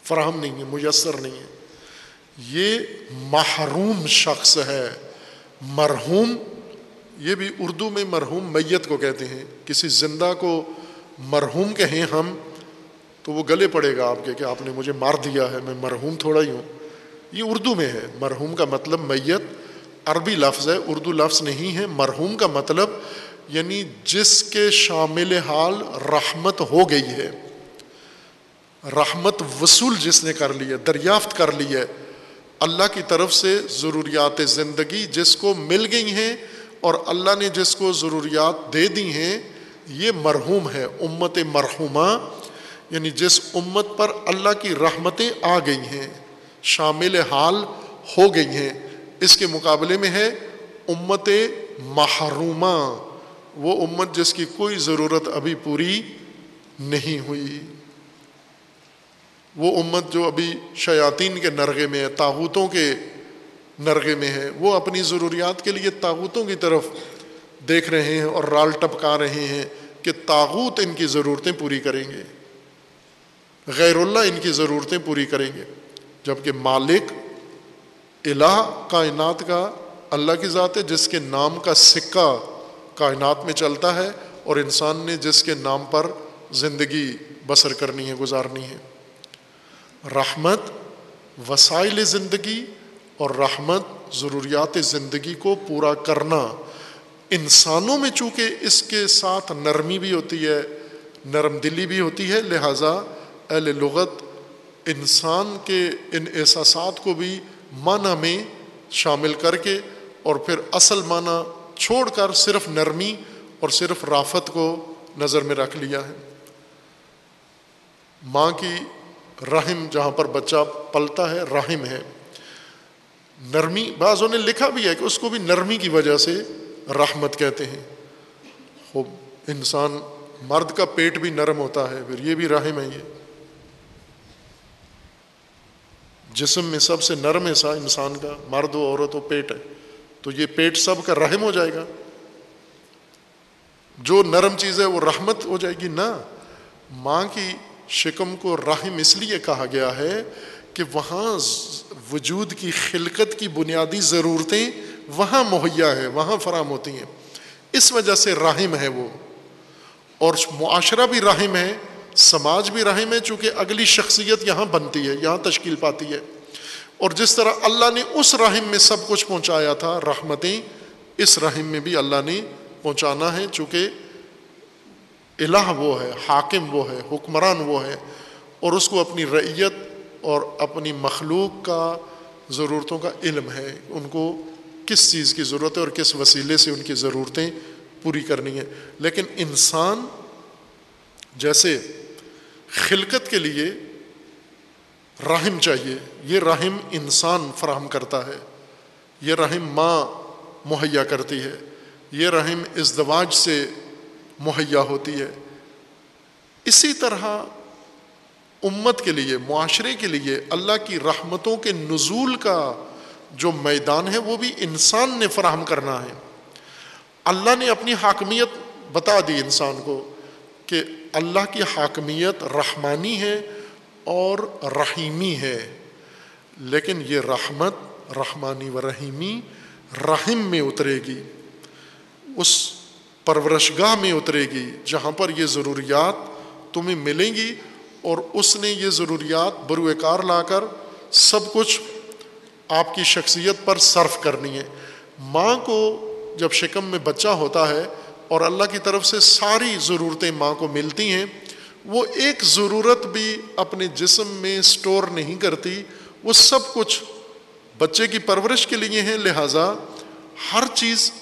Speaker 1: فراہم نہیں ہے، میسر نہیں ہے۔ یہ محروم شخص ہے۔ مرحوم، یہ بھی اردو میں مرحوم میت کو کہتے ہیں۔ کسی زندہ کو مرحوم کہیں ہم، تو وہ گلے پڑے گا آپ کے کہ آپ نے مجھے مار دیا ہے، میں مرحوم تھوڑا ہی ہوں۔ یہ اردو میں ہے۔ مرحوم کا مطلب میت، عربی لفظ ہے، اردو لفظ نہیں ہے۔ مرحوم کا مطلب یعنی جس کے شامل حال رحمت ہو گئی ہے۔ رحمت وصول جس نے کر لی ہے، دریافت کر لی ہے۔ اللہ کی طرف سے ضروریات زندگی جس کو مل گئی ہیں اور اللہ نے جس کو ضروریات دے دی ہیں، یہ مرحوم ہے، امت مرحومہ یعنی جس امت پر اللہ کی رحمتیں آ گئی ہیں، شامل حال ہو گئی ہیں۔ اس کے مقابلے میں ہے امت محرومہ۔ وہ امت جس کی کوئی ضرورت ابھی پوری نہیں ہوئی۔ وہ امت جو ابھی شیاطین کے نرغے میں ہے تاغوتوں کے نرغے میں ہے، وہ اپنی ضروریات کے لیے تاغوتوں کی طرف دیکھ رہے ہیں اور رال ٹپکا رہے ہیں کہ تاغوت ان کی ضرورتیں پوری کریں گے۔ غیر اللہ ان کی ضرورتیں پوری کریں گے۔ جبکہ مالک، الہ، کائنات کا اللہ کی ذات ہے، جس کے نام کا سکہ کائنات میں چلتا ہے اور انسان نے جس کے نام پر زندگی بسر کرنی ہے، گزارنی ہے۔ رحمت وسائل زندگی اور رحمت ضروریات زندگی کو پورا کرنا۔ انسانوں میں چونکہ اس کے ساتھ نرمی بھی ہوتی ہے، نرم دلی بھی ہوتی ہے، لہٰذا اہل لغت انسان کے ان احساسات کو بھی معنی میں شامل کر کے اور پھر اصل معنی چھوڑ کر صرف نرمی اور صرف رافت کو نظر میں رکھ لیا ہے۔ ماں کی رحم جہاں پر بچہ پلتا ہے، رحم ہے۔ نرمی بعضوں نے لکھا بھی ہے کہ اس کو بھی نرمی کی وجہ سے رحمت کہتے ہیں۔ خوب، انسان مرد کا پیٹ بھی نرم ہوتا ہے، پھر یہ بھی رحم ہے یہ۔ جسم میں سب سے نرم حصہ انسان کا، مرد و عورت و پیٹ ہے۔ تو یہ پیٹ سب کا رحم ہو جائے گا۔ جو نرم چیز ہے وہ رحمت ہو جائے گی، نہ۔ ماں کی شکم کو رحم اس لیے کہا گیا ہے کہ وہاں وجود کی خلقت کی بنیادی ضرورتیں وہاں مہیا ہے وہاں فراہم ہوتی ہیں۔ اس وجہ سے راہم ہے وہ۔ اور معاشرہ بھی راہم ہے، سماج بھی رحم ہے، چونکہ اگلی شخصیت یہاں بنتی ہے، یہاں تشکیل پاتی ہے۔ اور جس طرح اللہ نے اس رحم میں سب کچھ پہنچایا تھا، رحمتیں، اس رحم میں بھی اللہ نے پہنچانا ہے، چونکہ الہ وہ ہے، حاکم وہ ہے، حکمران وہ ہے اور اس کو اپنی رعیت اور اپنی مخلوق کا ضرورتوں کا علم ہے۔ ان کو کس چیز کی ضرورت ہے اور کس وسیلے سے ان کی ضرورتیں پوری کرنی ہے لیکن انسان جیسے خلقت کے لیے رحم چاہیے، یہ رحم انسان فراہم کرتا ہے۔ یہ رحم ماں مہیا کرتی ہے۔ یہ رحم ازدواج سے مہیا ہوتی ہے۔ اسی طرح امت کے لیے، معاشرے کے لیے اللہ کی رحمتوں کے نزول کا جو میدان ہے، وہ بھی انسان نے فراہم کرنا ہے۔ اللہ نے اپنی حاکمیت بتا دی انسان کو کہ اللہ کی حاکمیت رحمانی ہے اور رحیمی ہے۔ لیکن یہ رحمت رحمانی و رحیمی رحم میں اترے گی۔ اس پرورش گاہ میں اترے گی، جہاں پر یہ ضروریات تمہیں ملیں گی اور اس نے یہ ضروریات بروئے کار لا کر سب کچھ آپ کی شخصیت پر صرف کرنی ہے۔ ماں کو جب شکم میں بچہ ہوتا ہے اور اللہ کی طرف سے ساری ضرورتیں ماں کو ملتی ہیں، وہ ایک ضرورت بھی اپنے جسم میں اسٹور نہیں کرتی۔ وہ سب کچھ بچے کی پرورش کے لیے ہیں لہٰذا ہر چیز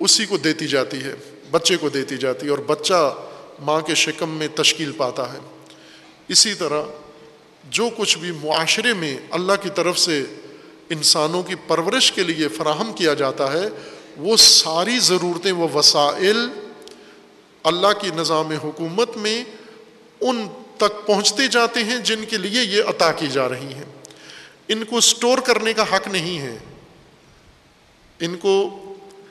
Speaker 1: اسی کو دیتی جاتی ہے، بچے کو دیتی جاتی ہے اور بچہ ماں کے شکم میں تشکیل پاتا ہے۔ اسی طرح جو کچھ بھی معاشرے میں اللہ کی طرف سے انسانوں کی پرورش کے لیے فراہم کیا جاتا ہے، وہ ساری ضرورتیں، وہ وسائل اللہ کی نظام حکومت میں ان تک پہنچتے جاتے ہیں جن کے لیے یہ عطا کی جا رہی ہیں۔ ان کو اسٹور کرنے کا حق نہیں ہے۔ ان کو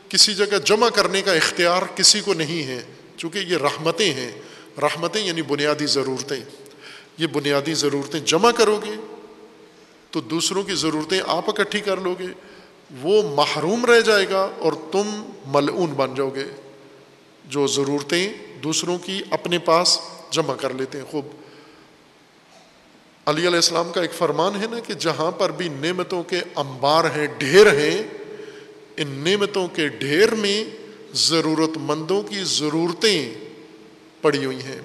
Speaker 1: کسی جگہ جمع کرنے کا اختیار کسی کو نہیں ہے، چونکہ یہ رحمتیں ہیں۔ رحمتیں یعنی بنیادی ضرورتیں۔ یہ بنیادی ضرورتیں جمع کرو گے تو دوسروں کی ضرورتیں آپ اکٹھی کر لو گے، وہ محروم رہ جائے گا اور تم ملعون بن جاؤ گے۔ جو ضرورتیں دوسروں کی اپنے پاس جمع کر لیتے ہیں۔ خوب۔ علی علیہ السلام کا ایک فرمان ہے نا کہ جہاں پر بھی نعمتوں کے انبار ہیں، ڈھیر ہیں ان نعمتوں کے ڈھیر میں ضرورت مندوں کی ضرورتیں پڑی ہوئی ہیں۔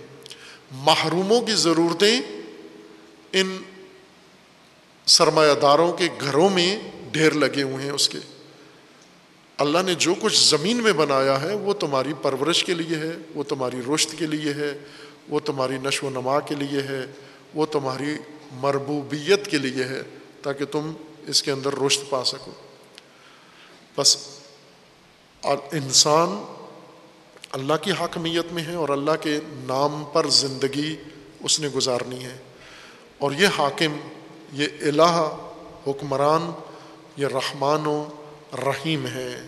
Speaker 1: محروموں کی ضرورتیں ان سرمایہ داروں کے گھروں میں ڈھیر لگے ہوئے ہیں اس کے۔ اللہ نے جو کچھ زمین میں بنایا ہے وہ تمہاری پرورش کے لیے ہے، وہ تمہاری رشت کے لیے ہے، وہ تمہاری نشو و نما کے لیے ہے، وہ تمہاری مربوبیت کے لیے ہے تاکہ تم اس کے اندر رشت پا سکو۔ بس، اور انسان اللہ کی حاکمیت میں ہے اور اللہ کے نام پر زندگی اس نے گزارنی ہے۔ اور یہ حاکم، یہ الہ، حکمران، یہ رحمان و رحیم ہے۔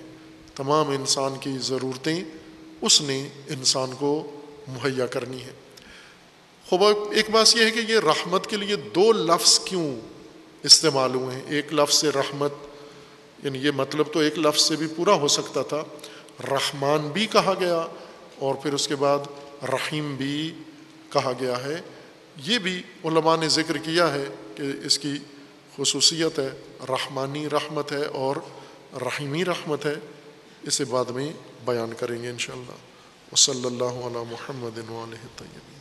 Speaker 1: تمام انسان کی ضرورتیں اس نے انسان کو مہیا کرنی ہے خوب، ایک بات یہ ہے کہ یہ رحمت کے لیے دو لفظ کیوں استعمال ہوئے ہیں؟ ایک لفظ سے رحمت یعنی یہ مطلب تو ایک لفظ سے بھی پورا ہو سکتا تھا، رحمان بھی کہا گیا اور پھر اس کے بعد رحیم بھی کہا گیا ہے۔ یہ بھی علماء نے ذکر کیا ہے کہ اس کی خصوصیت ہے، رحمانی رحمت ہے اور رحیمی رحمت ہے۔ اسے بعد میں بیان کریں گے انشاءاللہ۔ وصلی اللہ علیہ محمد علیہ طیب